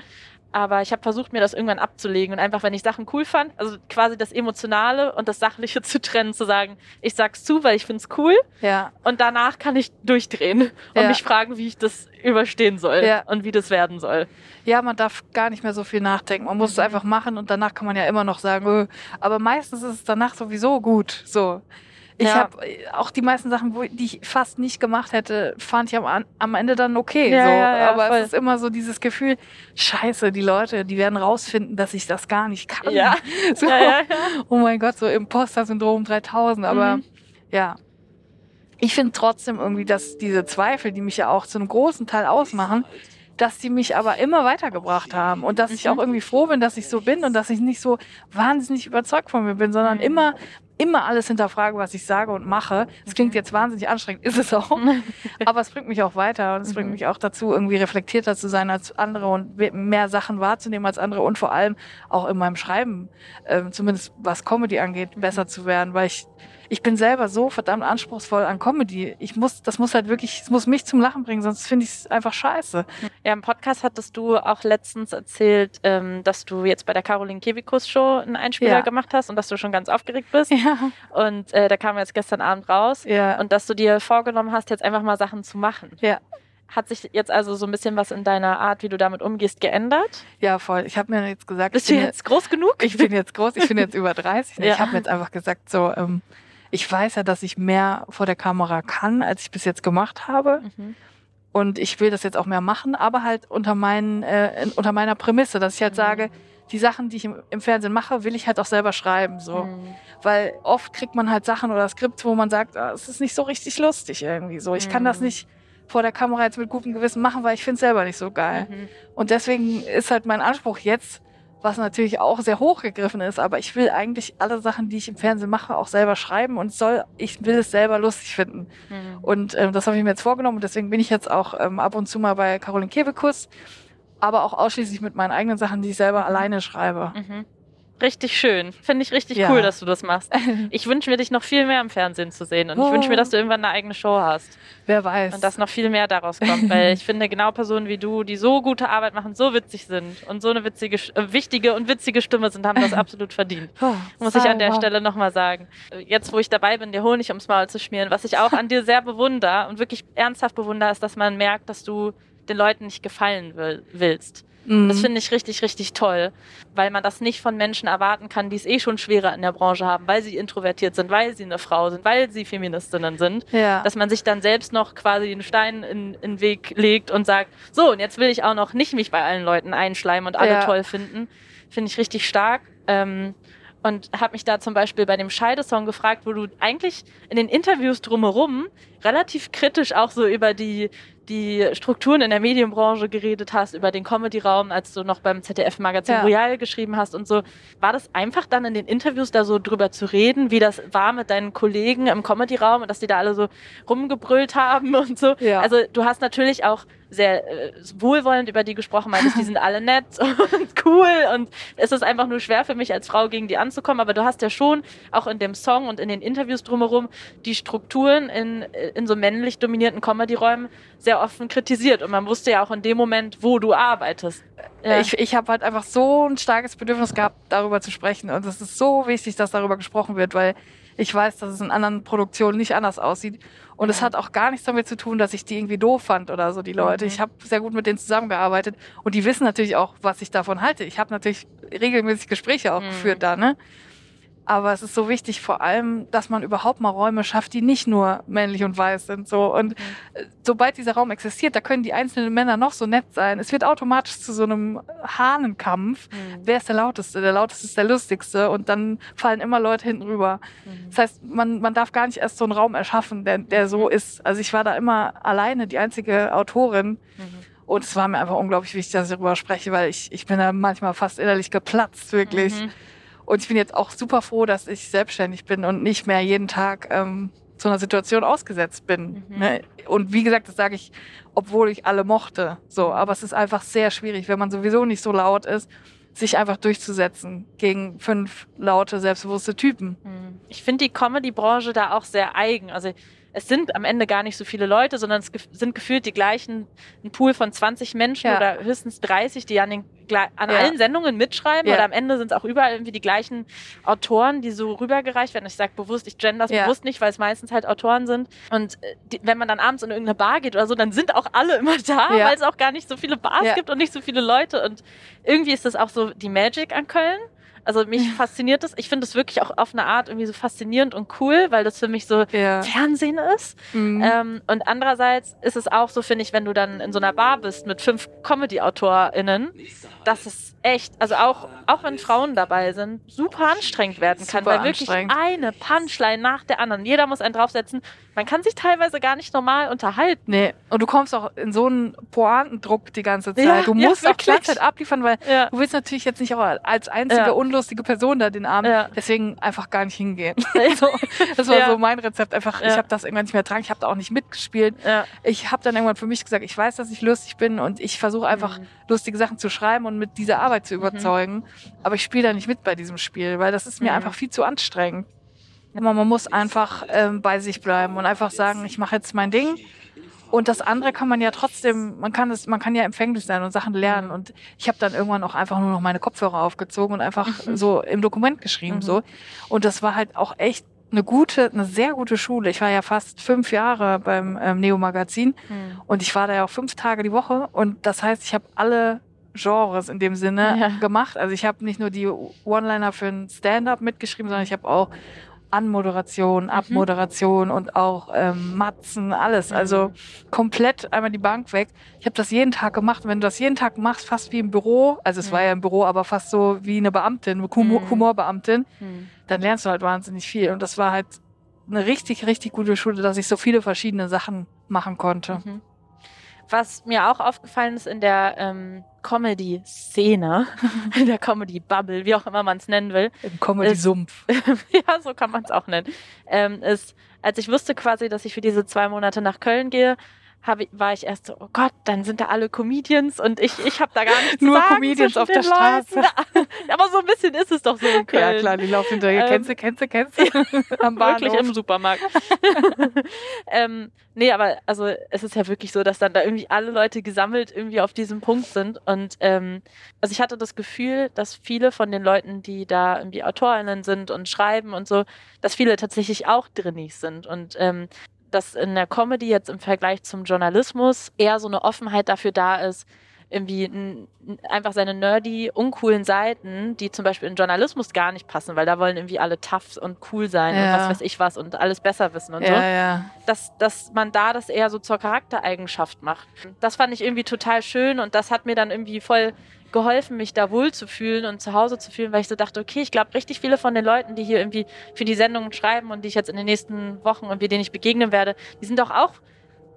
Aber ich habe versucht, mir das irgendwann abzulegen und einfach, wenn ich Sachen cool fand, also quasi das Emotionale und das Sachliche zu trennen, zu sagen, ich sag's zu, weil ich find's cool Ja. und danach kann ich durchdrehen und Ja. mich fragen, wie ich das überstehen soll Ja. und wie das werden soll. Ja, man darf gar nicht mehr so viel nachdenken. Man muss es Mhm. einfach machen und danach kann man ja immer noch sagen, öh. aber meistens ist es danach sowieso gut. So. Ich Ja. habe auch die meisten Sachen, wo, die ich fast nicht gemacht hätte, fand ich am, am Ende dann okay. Ja, so. ja, aber voll. es ist immer so dieses Gefühl, scheiße, die Leute, die werden rausfinden, dass ich das gar nicht kann. Ja. So. Oh mein Gott, so Imposter-Syndrom 3000. Aber Mhm. ja, ich finde trotzdem irgendwie, dass diese Zweifel, die mich ja auch zu einem großen Teil ausmachen, dass die mich aber immer weitergebracht haben und dass ich Mhm. auch irgendwie froh bin, dass ich so bin und dass ich nicht so wahnsinnig überzeugt von mir bin, sondern Mhm. immer immer alles hinterfrage, was ich sage und mache. Es klingt Mhm. jetzt wahnsinnig anstrengend, ist es auch, aber es bringt mich auch weiter und es bringt Mhm. mich auch dazu, irgendwie reflektierter zu sein als andere und mehr Sachen wahrzunehmen als andere und vor allem auch in meinem Schreiben, ähm, zumindest was Comedy angeht, Mhm. besser zu werden, weil ich ich bin selber so verdammt anspruchsvoll an Comedy. Ich muss, das muss halt wirklich, es muss mich zum Lachen bringen, sonst finde ich es einfach scheiße. Ja, im Podcast hattest du auch letztens erzählt, ähm, dass du jetzt bei der Caroline Kevikus Show einen Einspieler Ja. gemacht hast und dass du schon ganz aufgeregt bist. Ja, Und äh, da kam jetzt gestern Abend raus. ja, Und dass du dir vorgenommen hast, jetzt einfach mal Sachen zu machen. Ja. Hat sich jetzt also so ein bisschen was in deiner Art, wie du damit umgehst, geändert? ja, voll. Ich habe mir jetzt gesagt, Bist du jetzt groß genug? ich bin jetzt groß, ich bin jetzt über 30. Ne? Ja. Ich habe mir jetzt einfach gesagt, so, ähm, ich weiß ja, dass ich mehr vor der Kamera kann, als ich bis jetzt gemacht habe. Mhm. Und ich will das jetzt auch mehr machen, aber halt unter, meinen, äh, unter meiner Prämisse, dass ich halt Mhm. sage, die Sachen, die ich im, im Fernsehen mache, will ich halt auch selber schreiben. So. Mhm. Weil oft kriegt man halt Sachen oder Skripts, wo man sagt, ah, es ist nicht so richtig lustig irgendwie. So, ich kann das Mhm. nicht vor der Kamera jetzt mit gutem Gewissen machen, weil ich finde es selber nicht so geil. Mhm. Und deswegen ist halt mein Anspruch jetzt, was natürlich auch sehr hochgegriffen ist, aber ich will eigentlich alle Sachen, die ich im Fernsehen mache, auch selber schreiben und soll, ich will es selber lustig finden. Mhm. Und ähm, das habe ich mir jetzt vorgenommen und deswegen bin ich jetzt auch ähm, ab und zu mal bei Caroline Kebekus, aber auch ausschließlich mit meinen eigenen Sachen, die ich selber alleine schreibe. Mhm. Richtig schön. Finde ich richtig Ja. cool, dass du das machst. Ich wünsche mir, dich noch viel mehr im Fernsehen zu sehen. Und ich Oh. wünsche mir, dass du irgendwann eine eigene Show hast. Wer weiß. Und dass noch viel mehr daraus kommt. Weil ich finde, genau Personen wie du, die so gute Arbeit machen, so witzig sind und so eine witzige, äh, wichtige und witzige Stimme sind, haben das absolut verdient. Oh, Muss ich an der. Stelle nochmal sagen. Jetzt, wo ich dabei bin, dir Honig ums Maul zu schmieren, was ich auch an dir sehr bewundere und wirklich ernsthaft bewundere, ist, dass man merkt, dass du den Leuten nicht gefallen will, willst. Mhm. Das finde ich richtig, richtig toll, weil man das nicht von Menschen erwarten kann, die es eh schon schwerer in der Branche haben, weil sie introvertiert sind, weil sie eine Frau sind, weil sie Feministinnen sind, ja. dass man sich dann selbst noch quasi einen Stein in, in den Weg legt und sagt, so, und jetzt will ich auch noch nicht mich bei allen Leuten einschleimen und alle ja. toll finden. Finde ich richtig stark. Ähm, und habe mich da zum Beispiel bei dem Scheidesong gefragt, wo du eigentlich in den Interviews drumherum relativ kritisch auch so über die die Strukturen in der Medienbranche geredet hast, über den Comedy-Raum, als du noch beim ZDF-Magazin ja. Royal geschrieben hast und so. War das einfach dann in den Interviews da so drüber zu reden, wie das war mit deinen Kollegen im Comedy-Raum und dass die da alle so rumgebrüllt haben und so? Ja. Also du hast natürlich auch sehr äh, wohlwollend über die gesprochen, meintest, die sind alle nett und cool und es ist einfach nur schwer für mich als Frau gegen die anzukommen, aber du hast ja schon auch in dem Song und in den Interviews drumherum die Strukturen in, in so männlich dominierten Comedy-Räumen sehr offen kritisiert und man wusste ja auch in dem Moment, wo du arbeitest. Ja. Ich, ich habe halt einfach so ein starkes Bedürfnis gehabt, darüber zu sprechen und es ist so wichtig, dass darüber gesprochen wird, weil ich weiß, dass es in anderen Produktionen nicht anders aussieht. Und es hat auch gar nichts damit zu tun, dass ich die irgendwie doof fand oder so, die Leute. Mhm. Ich habe sehr gut mit denen zusammengearbeitet und die wissen natürlich auch, was ich davon halte. Ich habe natürlich regelmäßig Gespräche auch mhm. geführt da, ne? Aber es ist so wichtig, vor allem, dass man überhaupt mal Räume schafft, die nicht nur männlich und weiß sind. So. Und mhm. sobald dieser Raum existiert, da können die einzelnen Männer noch so nett sein. Es wird automatisch zu so einem Hahnenkampf. Mhm. Wer ist der Lauteste? Der Lauteste ist der Lustigste. Und dann fallen immer Leute hinten rüber. Mhm. Das heißt, man, man darf gar nicht erst so einen Raum erschaffen, der, der so ist. Also ich war da immer alleine die einzige Autorin. Mhm. Und es war mir einfach unglaublich wichtig, dass ich darüber spreche, weil ich, ich bin da manchmal fast innerlich geplatzt, wirklich. Und ich bin jetzt auch super froh, dass ich selbstständig bin und nicht mehr jeden Tag ähm, zu einer Situation ausgesetzt bin. Mhm. Ne? Und wie gesagt, das sage ich, obwohl ich alle mochte. So, aber es ist einfach sehr schwierig, wenn man sowieso nicht so laut ist, sich einfach durchzusetzen gegen fünf laute, selbstbewusste Typen. Mhm. Ich finde die Comedy-Branche da auch sehr eigen. Also es sind am Ende gar nicht so viele Leute, sondern es sind gefühlt die gleichen, ein Pool von 20 Menschen ja. oder höchstens 30, die an, den, an ja. allen Sendungen mitschreiben. Ja. Oder am Ende sind es auch überall irgendwie die gleichen Autoren, die so rübergereicht werden. Ich sage bewusst, ich gender das bewusst nicht, weil es meistens halt Autoren sind. Und äh, die, wenn man dann abends in irgendeine Bar geht oder so, dann sind auch alle immer da, weil es auch gar nicht so viele Bars gibt und nicht so viele Leute. Und irgendwie ist das auch so die Magic an Köln. Also mich fasziniert das. Ich finde es wirklich auch auf eine Art irgendwie so faszinierend und cool, weil das für mich so ja. Fernsehen ist. Mhm. Ähm, und andererseits ist es auch so, finde ich, wenn du dann in so einer Bar bist mit fünf Comedy-AutorInnen, dass es echt, also auch, auch wenn Frauen dabei sind, super anstrengend werden kann, super weil wirklich eine Punchline nach der anderen. Jeder muss einen draufsetzen. Man kann sich teilweise gar nicht normal unterhalten. Nee, und du kommst auch in so einen Pointendruck die ganze Zeit. Ja, du musst ja, auch Zeit abliefern, weil ja. du willst natürlich jetzt nicht auch als einzige unlustige Person da den Abend, deswegen einfach gar nicht hingehen. so, das war so mein Rezept. Einfach, ich habe das irgendwann nicht mehr dran, ich habe da auch nicht mitgespielt. Ich habe dann irgendwann für mich gesagt, ich weiß, dass ich lustig bin und ich versuche einfach mhm. lustige Sachen zu schreiben und mit dieser Arbeit zu mhm. überzeugen. Mhm. Aber ich spiele da nicht mit bei diesem Spiel, weil das ist mir mhm. einfach viel zu anstrengend. Aber man muss einfach ähm, bei sich bleiben und einfach sagen, ich mache jetzt mein Ding. Und das andere kann man ja trotzdem, man kann es, man kann ja empfänglich sein und Sachen lernen. Und ich habe dann irgendwann auch einfach nur noch meine Kopfhörer aufgezogen und einfach mhm. so im Dokument geschrieben. Mhm. so. Und das war halt auch echt eine gute, eine sehr gute Schule. Ich war ja fast fünf Jahre beim ähm, Neo Magazin mhm. und ich war da ja auch fünf Tage die Woche. Und das heißt, ich habe alle Genres in dem Sinne ja. gemacht. Also ich habe nicht nur die One-Liner für ein Stand-up mitgeschrieben, sondern ich habe auch Anmoderation, mhm. Abmoderation mhm. und auch ähm, Matzen, alles. Mhm. Also komplett einmal die Bank weg. Ich habe das jeden Tag gemacht. Und wenn du das jeden Tag machst, fast wie im Büro, also es mhm. war ja im Büro, aber fast so wie eine Beamtin, eine Humor mhm. Humorbeamtin, mhm. dann lernst du halt wahnsinnig viel. Und das war halt eine richtig, richtig gute Schule, dass ich so viele verschiedene Sachen machen konnte. Was mir auch aufgefallen ist in der ähm, Comedy-Szene, in der Comedy-Bubble, wie auch immer man es nennen will. Im Comedy-Sumpf. ja, so kann man es auch nennen. Ähm, ist, als ich wusste quasi, dass ich für diese zwei Monate nach Köln gehe, hab, war ich erst so, oh Gott, dann sind da alle Comedians und ich, ich habe da gar nichts Nur sagen Comedians auf der Straße. Aber so ein bisschen ist es doch so in Köln. Ja klar, die laufen hinterher. Ähm, kennst du, kennst du, kennst du? Am Bahnhof. Wirklich im Supermarkt. ähm, nee, aber also es ist ja wirklich so, dass dann da irgendwie alle Leute gesammelt irgendwie auf diesem Punkt sind. Und ähm, also ich hatte das Gefühl, dass viele von den Leuten, die da irgendwie AutorInnen sind und schreiben und so, dass viele tatsächlich auch drinnig sind. Und ähm, dass in der Comedy jetzt im Vergleich zum Journalismus eher so eine Offenheit dafür da ist, irgendwie einfach seine nerdy, uncoolen Seiten, die zum Beispiel in Journalismus gar nicht passen, weil da wollen irgendwie alle tough und cool sein ja. und was weiß ich was und alles besser wissen und ja, so. Ja. Dass, dass man da das eher so zur Charaktereigenschaft macht. Das fand ich irgendwie total schön und das hat mir dann irgendwie voll geholfen, mich da wohl zu fühlen und zu Hause zu fühlen, weil ich so dachte, okay, ich glaube, richtig viele von den Leuten, die hier irgendwie für die Sendungen schreiben und die ich jetzt in den nächsten Wochen und mit denen ich begegnen werde, die sind doch auch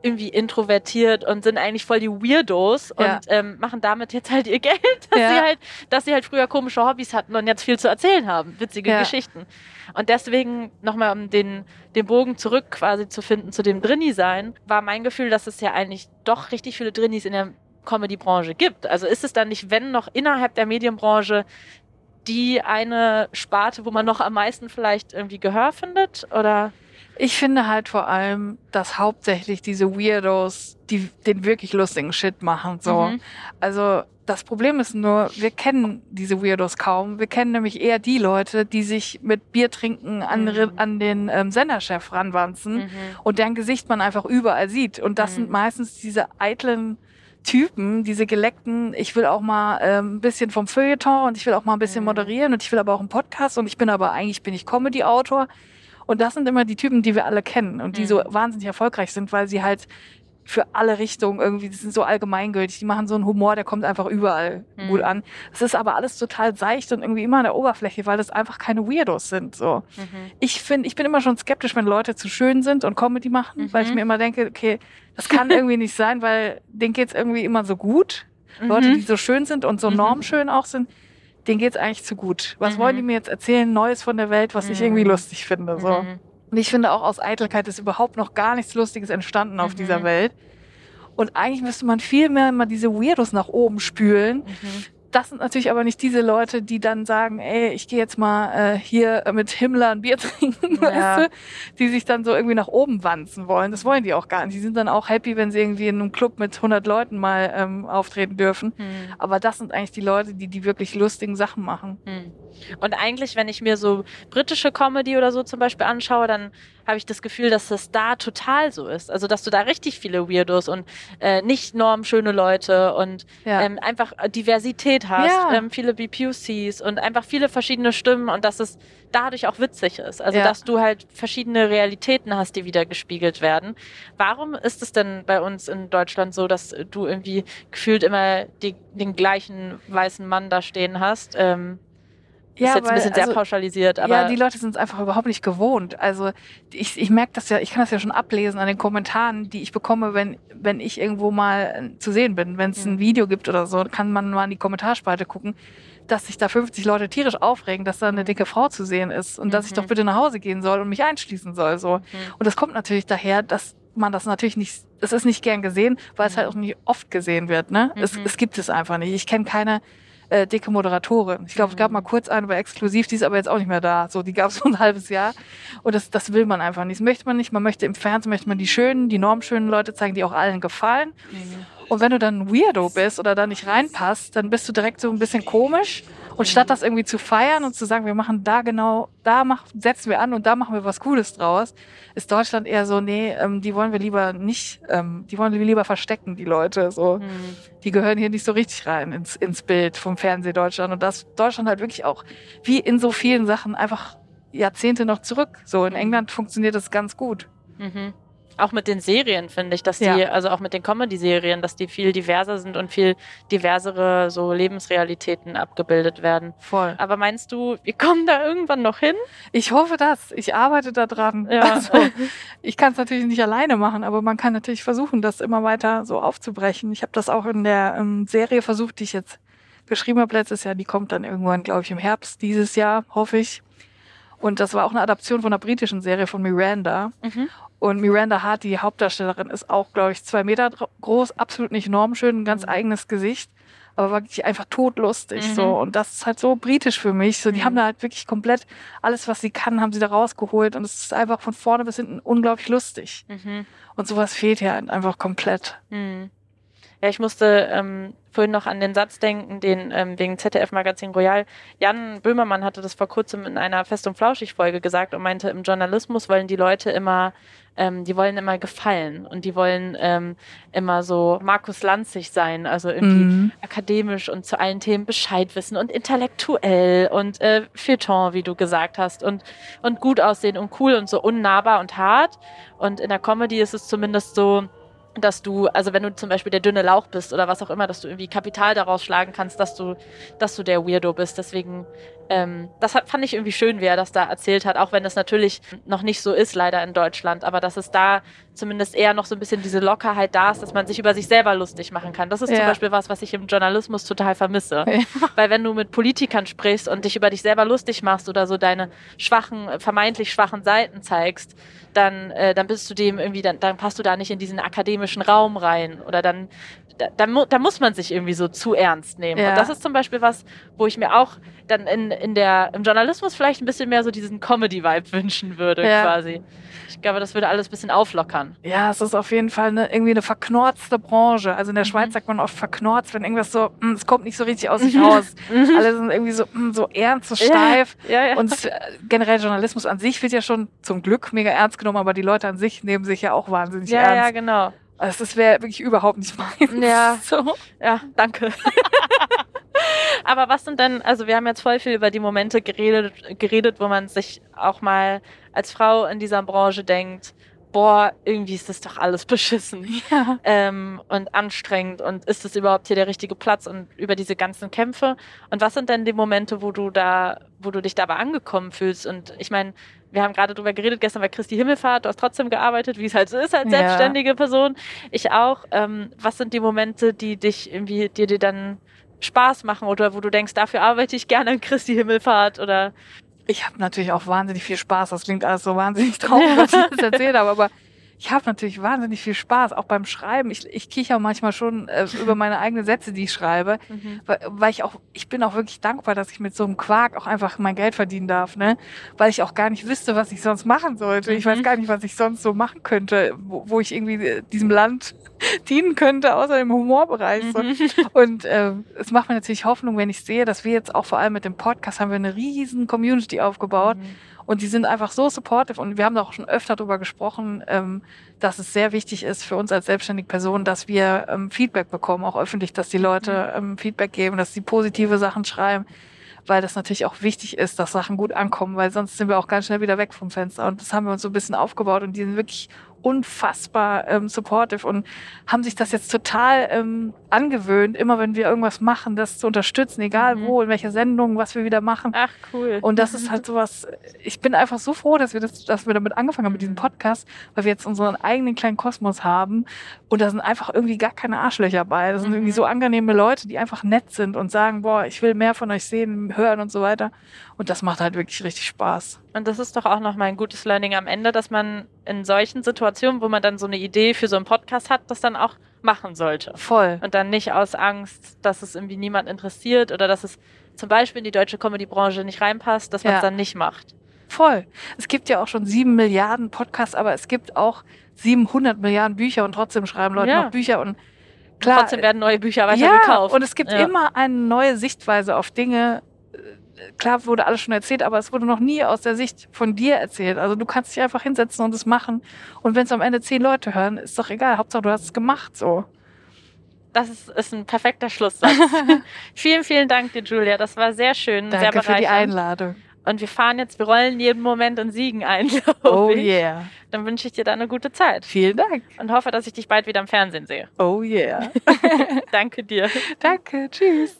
irgendwie introvertiert und sind eigentlich voll die Weirdos ja. und ähm, machen damit jetzt halt ihr Geld, dass, ja. sie halt, dass sie halt früher komische Hobbys hatten und jetzt viel zu erzählen haben, witzige ja. Geschichten. Und deswegen nochmal, um den, den Bogen zurück quasi zu finden zu dem Drinni-Sein, war mein Gefühl, dass es ja eigentlich doch richtig viele Drinnis in der Comedy-Branche gibt. Also ist es dann nicht, wenn noch innerhalb der Medienbranche die eine Sparte, wo man noch am meisten vielleicht irgendwie Gehör findet? Oder? Ich finde halt vor allem, dass hauptsächlich diese Weirdos, die den wirklich lustigen Shit machen, so. Mhm. Also, das Problem ist nur, wir kennen diese Weirdos kaum. Wir kennen nämlich eher die Leute, die sich mit Bier trinken an, mhm. an den ähm, Senderchef ranwanzen mhm. und deren Gesicht man einfach überall sieht. Und das mhm. sind meistens diese eitlen Typen, diese geleckten, ich will auch mal ähm, ein bisschen vom Feuilleton und ich will auch mal ein bisschen mhm. moderieren und ich will aber auch einen Podcast und ich bin aber eigentlich bin ich Comedy-Autor. Und das sind immer die Typen, die wir alle kennen und die mhm. so wahnsinnig erfolgreich sind, weil sie halt für alle Richtungen irgendwie, die sind so allgemeingültig, die machen so einen Humor, der kommt einfach überall mhm. gut an. Es ist aber alles total seicht und irgendwie immer an der Oberfläche, weil das einfach keine Weirdos sind. So. Mhm. Ich finde, ich bin immer schon skeptisch, wenn Leute zu schön sind und Comedy machen, mhm. weil ich mhm. mir immer denke, okay, das kann irgendwie nicht sein, weil denen geht's irgendwie immer so gut. Leute, mhm. die so schön sind und so mhm. normschön auch sind, denen geht's eigentlich zu gut. Was mhm. wollen die mir jetzt erzählen, Neues von der Welt, was mhm. ich irgendwie mhm. lustig finde? So. Mhm. Und ich finde auch aus Eitelkeit ist überhaupt noch gar nichts Lustiges entstanden auf dieser mhm. Welt. Und eigentlich müsste man viel mehr immer diese Weirdos nach oben spülen, das sind natürlich aber nicht diese Leute, die dann sagen, ey, ich gehe jetzt mal äh, hier mit Himmler ein Bier trinken, ja. weißt du? Die sich dann so irgendwie nach oben wanzen wollen. Das wollen die auch gar nicht. Die sind dann auch happy, wenn sie irgendwie in einem Club mit 100 Leuten mal ähm, auftreten dürfen. Hm. Aber das sind eigentlich die Leute, die die wirklich lustigen Sachen machen. Hm. Und eigentlich, wenn ich mir so britische Comedy oder so zum Beispiel anschaue, dann habe ich das Gefühl, dass das da total so ist. Also, dass du da richtig viele Weirdos und äh, nicht normschöne Leute und ja. ähm, einfach Diversität hast, ja. ähm, viele BPUCs und einfach viele verschiedene Stimmen und dass es dadurch auch witzig ist. Also, ja. dass du halt verschiedene Realitäten hast, die wieder gespiegelt werden. Warum ist es denn bei uns in Deutschland so, dass du irgendwie gefühlt immer die, den gleichen weißen Mann da stehen hast? Ähm, ja, ist jetzt weil, ein bisschen sehr also, pauschalisiert, aber. Ja, die Leute sind es einfach überhaupt nicht gewohnt. Also ich, ich merke das ja, ich kann das ja schon ablesen an den Kommentaren, die ich bekomme, wenn, wenn ich irgendwo mal zu sehen bin. Wenn es ein mhm. Video gibt oder so, kann man mal in die Kommentarspalte gucken, dass sich da 50 Leute tierisch aufregen, dass da eine dicke Frau zu sehen ist und mhm. dass ich doch mhm. bitte nach Hause gehen soll und mich einschließen soll. So. Mhm. Und das kommt natürlich daher, dass man das natürlich nicht, es ist nicht gern gesehen, weil es halt auch nicht oft gesehen wird. Ne? Es, es gibt es einfach nicht. Ich kenne keine äh, dicke Moderatorin. Ich glaube, es gab mal kurz eine bei Exklusiv, die ist aber jetzt auch nicht mehr da. So, die gab es so ein halbes Jahr. Und das, das will man einfach nicht. Das möchte man nicht. Man möchte im Fernsehen, möchte man die schönen, die normschönen Leute zeigen, die auch allen gefallen. Mhm. Und wenn du dann ein Weirdo bist oder da nicht reinpasst, dann bist du direkt so ein bisschen komisch und statt das irgendwie zu feiern und zu sagen, wir machen da genau, da mach, setzen wir an und da machen wir was Cooles draus, ist Deutschland eher so, nee, ähm, die wollen wir lieber nicht, ähm, die wollen wir lieber verstecken, die Leute. So, mhm. die gehören hier nicht so richtig rein ins, ins Bild vom Fernseh Deutschland. Und das Deutschland halt wirklich auch, wie in so vielen Sachen, einfach Jahrzehnte noch zurück. So, in mhm. England funktioniert das ganz gut. Mhm auch mit den Serien finde ich, dass die, ja. also auch mit den Comedy-Serien, dass die viel diverser sind und viel diversere so Lebensrealitäten abgebildet werden. Voll. Aber meinst du, wir kommen da irgendwann noch hin? Ich hoffe das. Ich arbeite da dran. Ja. Also, ich kann es natürlich nicht alleine machen, aber man kann natürlich versuchen, das immer weiter so aufzubrechen. Ich habe das auch in der ähm, Serie versucht, die ich jetzt geschrieben habe letztes Jahr. Die kommt dann irgendwann, glaube ich, im Herbst dieses Jahr, hoffe ich. Und das war auch eine Adaption von einer britischen Serie von Miranda. Mhm. Und Miranda Hart, die Hauptdarstellerin, ist auch, glaube ich, zwei Meter groß, absolut nicht normschön, ein ganz mhm. eigenes Gesicht, aber wirklich einfach totlustig. Mhm. So. Und das ist halt so britisch für mich. So, die mhm. haben da halt wirklich komplett alles, was sie kann, haben sie da rausgeholt. Und es ist einfach von vorne bis hinten unglaublich lustig. Mhm. Und sowas fehlt ja einfach komplett. Mhm. Ja, ich musste ähm, vorhin noch an den Satz denken, den ähm, wegen ZDF Magazin Royal. Jan Böhmermann hatte das vor kurzem in einer Fest- und Flauschig-Folge gesagt und meinte, im Journalismus wollen die Leute immer ähm, die wollen immer gefallen und die wollen ähm, immer so Markus Lanzig sein, also irgendwie mhm. akademisch und zu allen Themen Bescheid wissen und intellektuell und äh, Feuilleton, wie du gesagt hast, und, und gut aussehen und cool und so unnahbar und hart. Und in der Comedy ist es zumindest so, dass du, also wenn du zum Beispiel der dünne Lauch bist oder was auch immer, dass du irgendwie Kapital daraus schlagen kannst, dass du, dass du der Weirdo bist. Deswegen, ähm, das hat, fand ich irgendwie schön, wie er das da erzählt hat, auch wenn das natürlich noch nicht so ist, leider in Deutschland, aber dass es da zumindest eher noch so ein bisschen diese Lockerheit da ist, dass man sich über sich selber lustig machen kann. Das ist ja. zum Beispiel was, was ich im Journalismus total vermisse. Ja. Weil wenn du mit Politikern sprichst und dich über dich selber lustig machst oder so deine schwachen, vermeintlich schwachen Seiten zeigst, dann, äh, dann bist du dem irgendwie, dann, dann passt du da nicht in diesen akademischen Raum rein. Oder dann, da, da, da muss man sich irgendwie so zu ernst nehmen. Ja. Und das ist zum Beispiel was, wo ich mir auch dann in, in der, im Journalismus vielleicht ein bisschen mehr so diesen Comedy-Vibe wünschen würde, ja. quasi. Ich glaube, das würde alles ein bisschen auflockern. Ja, es ist auf jeden Fall eine, irgendwie eine verknorzte Branche. Also in der mhm. Schweiz sagt man oft verknorzt, wenn irgendwas so, hm, es kommt nicht so richtig aus sich mhm. raus. Mhm. Alle sind irgendwie so, mh, hm, so ernst, so steif. Ja, ja, Und äh, generell Journalismus an sich wird ja schon zum Glück mega ernst genommen, aber die Leute an sich nehmen sich ja auch wahnsinnig ja, ernst. Ja, genau. Also das wäre wirklich überhaupt nicht meins. Ja, so. ja danke. Aber was sind denn, also wir haben jetzt voll viel über die Momente geredet, geredet, wo man sich auch mal als Frau in dieser Branche denkt, boah, irgendwie ist das doch alles beschissen ja. ähm, und anstrengend und ist das überhaupt hier der richtige Platz und über diese ganzen Kämpfe. Und was sind denn die Momente, wo du da, wo du dich dabei angekommen fühlst? Und ich meine, wir haben gerade darüber geredet, gestern war Christi Himmelfahrt, du hast trotzdem gearbeitet, wie es halt so ist als selbstständige ja. Person. Ich auch. Ähm, was sind die Momente, die dich irgendwie, dir dir dann Spaß machen oder wo du denkst, dafür arbeite ich gerne in Christi Himmelfahrt oder ich habe natürlich auch wahnsinnig viel Spaß. Das klingt alles so wahnsinnig traurig, was ich jetzt erzählt habe, aber ich habe natürlich wahnsinnig viel Spaß, auch beim Schreiben. Ich, ich kicher manchmal schon äh, über meine eigenen Sätze, die ich schreibe, mhm. weil, weil ich auch, ich bin auch wirklich dankbar, dass ich mit so einem Quark auch einfach mein Geld verdienen darf, ne? Weil ich auch gar nicht wüsste, was ich sonst machen sollte. Mhm. Ich weiß mhm. gar nicht, was ich sonst so machen könnte, wo, wo ich irgendwie äh, diesem Land dienen könnte, außer im Humorbereich. So. Mhm. Und äh, es macht mir natürlich Hoffnung, wenn ich sehe, dass wir jetzt auch vor allem mit dem Podcast haben wir eine riesen Community aufgebaut. Und die sind einfach so supportive und wir haben da auch schon öfter darüber gesprochen, ähm, dass es sehr wichtig ist für uns als selbstständige Person, dass wir ähm, Feedback bekommen, auch öffentlich, dass die Leute mhm. ähm, Feedback geben, dass sie positive Sachen schreiben, weil das natürlich auch wichtig ist, dass Sachen gut ankommen, weil sonst sind wir auch ganz schnell wieder weg vom Fenster. Und das haben wir uns so ein bisschen aufgebaut und die sind wirklich unfassbar ähm, supportive und haben sich das jetzt total ähm, angewöhnt, immer wenn wir irgendwas machen, das zu unterstützen, egal mhm. wo, in welcher Sendung, was wir wieder machen. Ach cool. Und das ist halt sowas, ich bin einfach so froh, dass wir das, dass wir damit angefangen haben mit diesem mhm. Podcast, weil wir jetzt unseren eigenen kleinen Kosmos haben und da sind einfach irgendwie gar keine Arschlöcher bei. Das sind mhm. irgendwie so angenehme Leute, die einfach nett sind und sagen, boah, ich will mehr von euch sehen, hören und so weiter. Und das macht halt wirklich richtig Spaß. Und das ist doch auch nochmal ein gutes Learning am Ende, dass man in solchen Situationen, wo man dann so eine Idee für so einen Podcast hat, das dann auch machen sollte. Voll. Und dann nicht aus Angst, dass es irgendwie niemand interessiert oder dass es zum Beispiel in die deutsche Comedy-Branche nicht reinpasst, dass man es dann nicht macht. Voll. Es gibt ja auch schon sieben Milliarden Podcasts, aber es gibt auch 700 Milliarden Bücher und trotzdem schreiben Leute ja. noch Bücher und klar. Trotzdem werden neue Bücher weiter ja, gekauft. Und es gibt ja. immer eine neue Sichtweise auf Dinge, klar wurde alles schon erzählt, aber es wurde noch nie aus der Sicht von dir erzählt. Also du kannst dich einfach hinsetzen und es machen. Und wenn es am Ende zehn Leute hören, ist doch egal. Hauptsache du hast es gemacht so. Das ist, ist ein perfekter Schlusssatz. vielen, vielen Dank dir, Julia. Das war sehr schön, Danke sehr bereichernd. für die Einladung. Und wir fahren jetzt, wir rollen jeden Moment in Siegen ein, oh, ich. Yeah. Dann wünsche ich dir da eine gute Zeit. Vielen Dank. Und hoffe, dass ich dich bald wieder im Fernsehen sehe. Oh yeah. Danke dir. Danke, tschüss.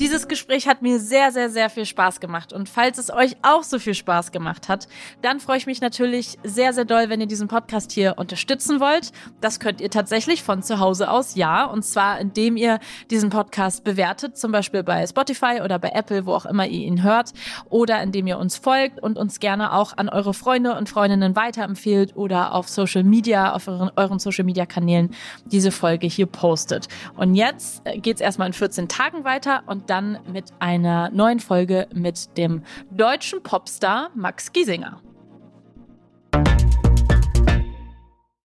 Dieses Gespräch hat mir sehr, sehr, sehr viel Spaß gemacht. Und falls es euch auch so viel Spaß gemacht hat, dann freue ich mich natürlich sehr, sehr doll, wenn ihr diesen Podcast hier unterstützen wollt. Das könnt ihr tatsächlich von zu Hause aus, ja. Und zwar, indem ihr diesen Podcast bewertet, zum Beispiel bei Spotify oder bei Apple, wo auch immer ihr ihn hört. Oder indem ihr uns folgt und uns gerne auch an eure Freunde und Freundinnen weiterempfehlt oder auf Social Media, auf euren, euren Social Media Kanälen diese Folge hier postet. Und jetzt geht's erstmal in 14 Tagen weiter und dann mit einer neuen Folge mit dem deutschen Popstar Max Giesinger.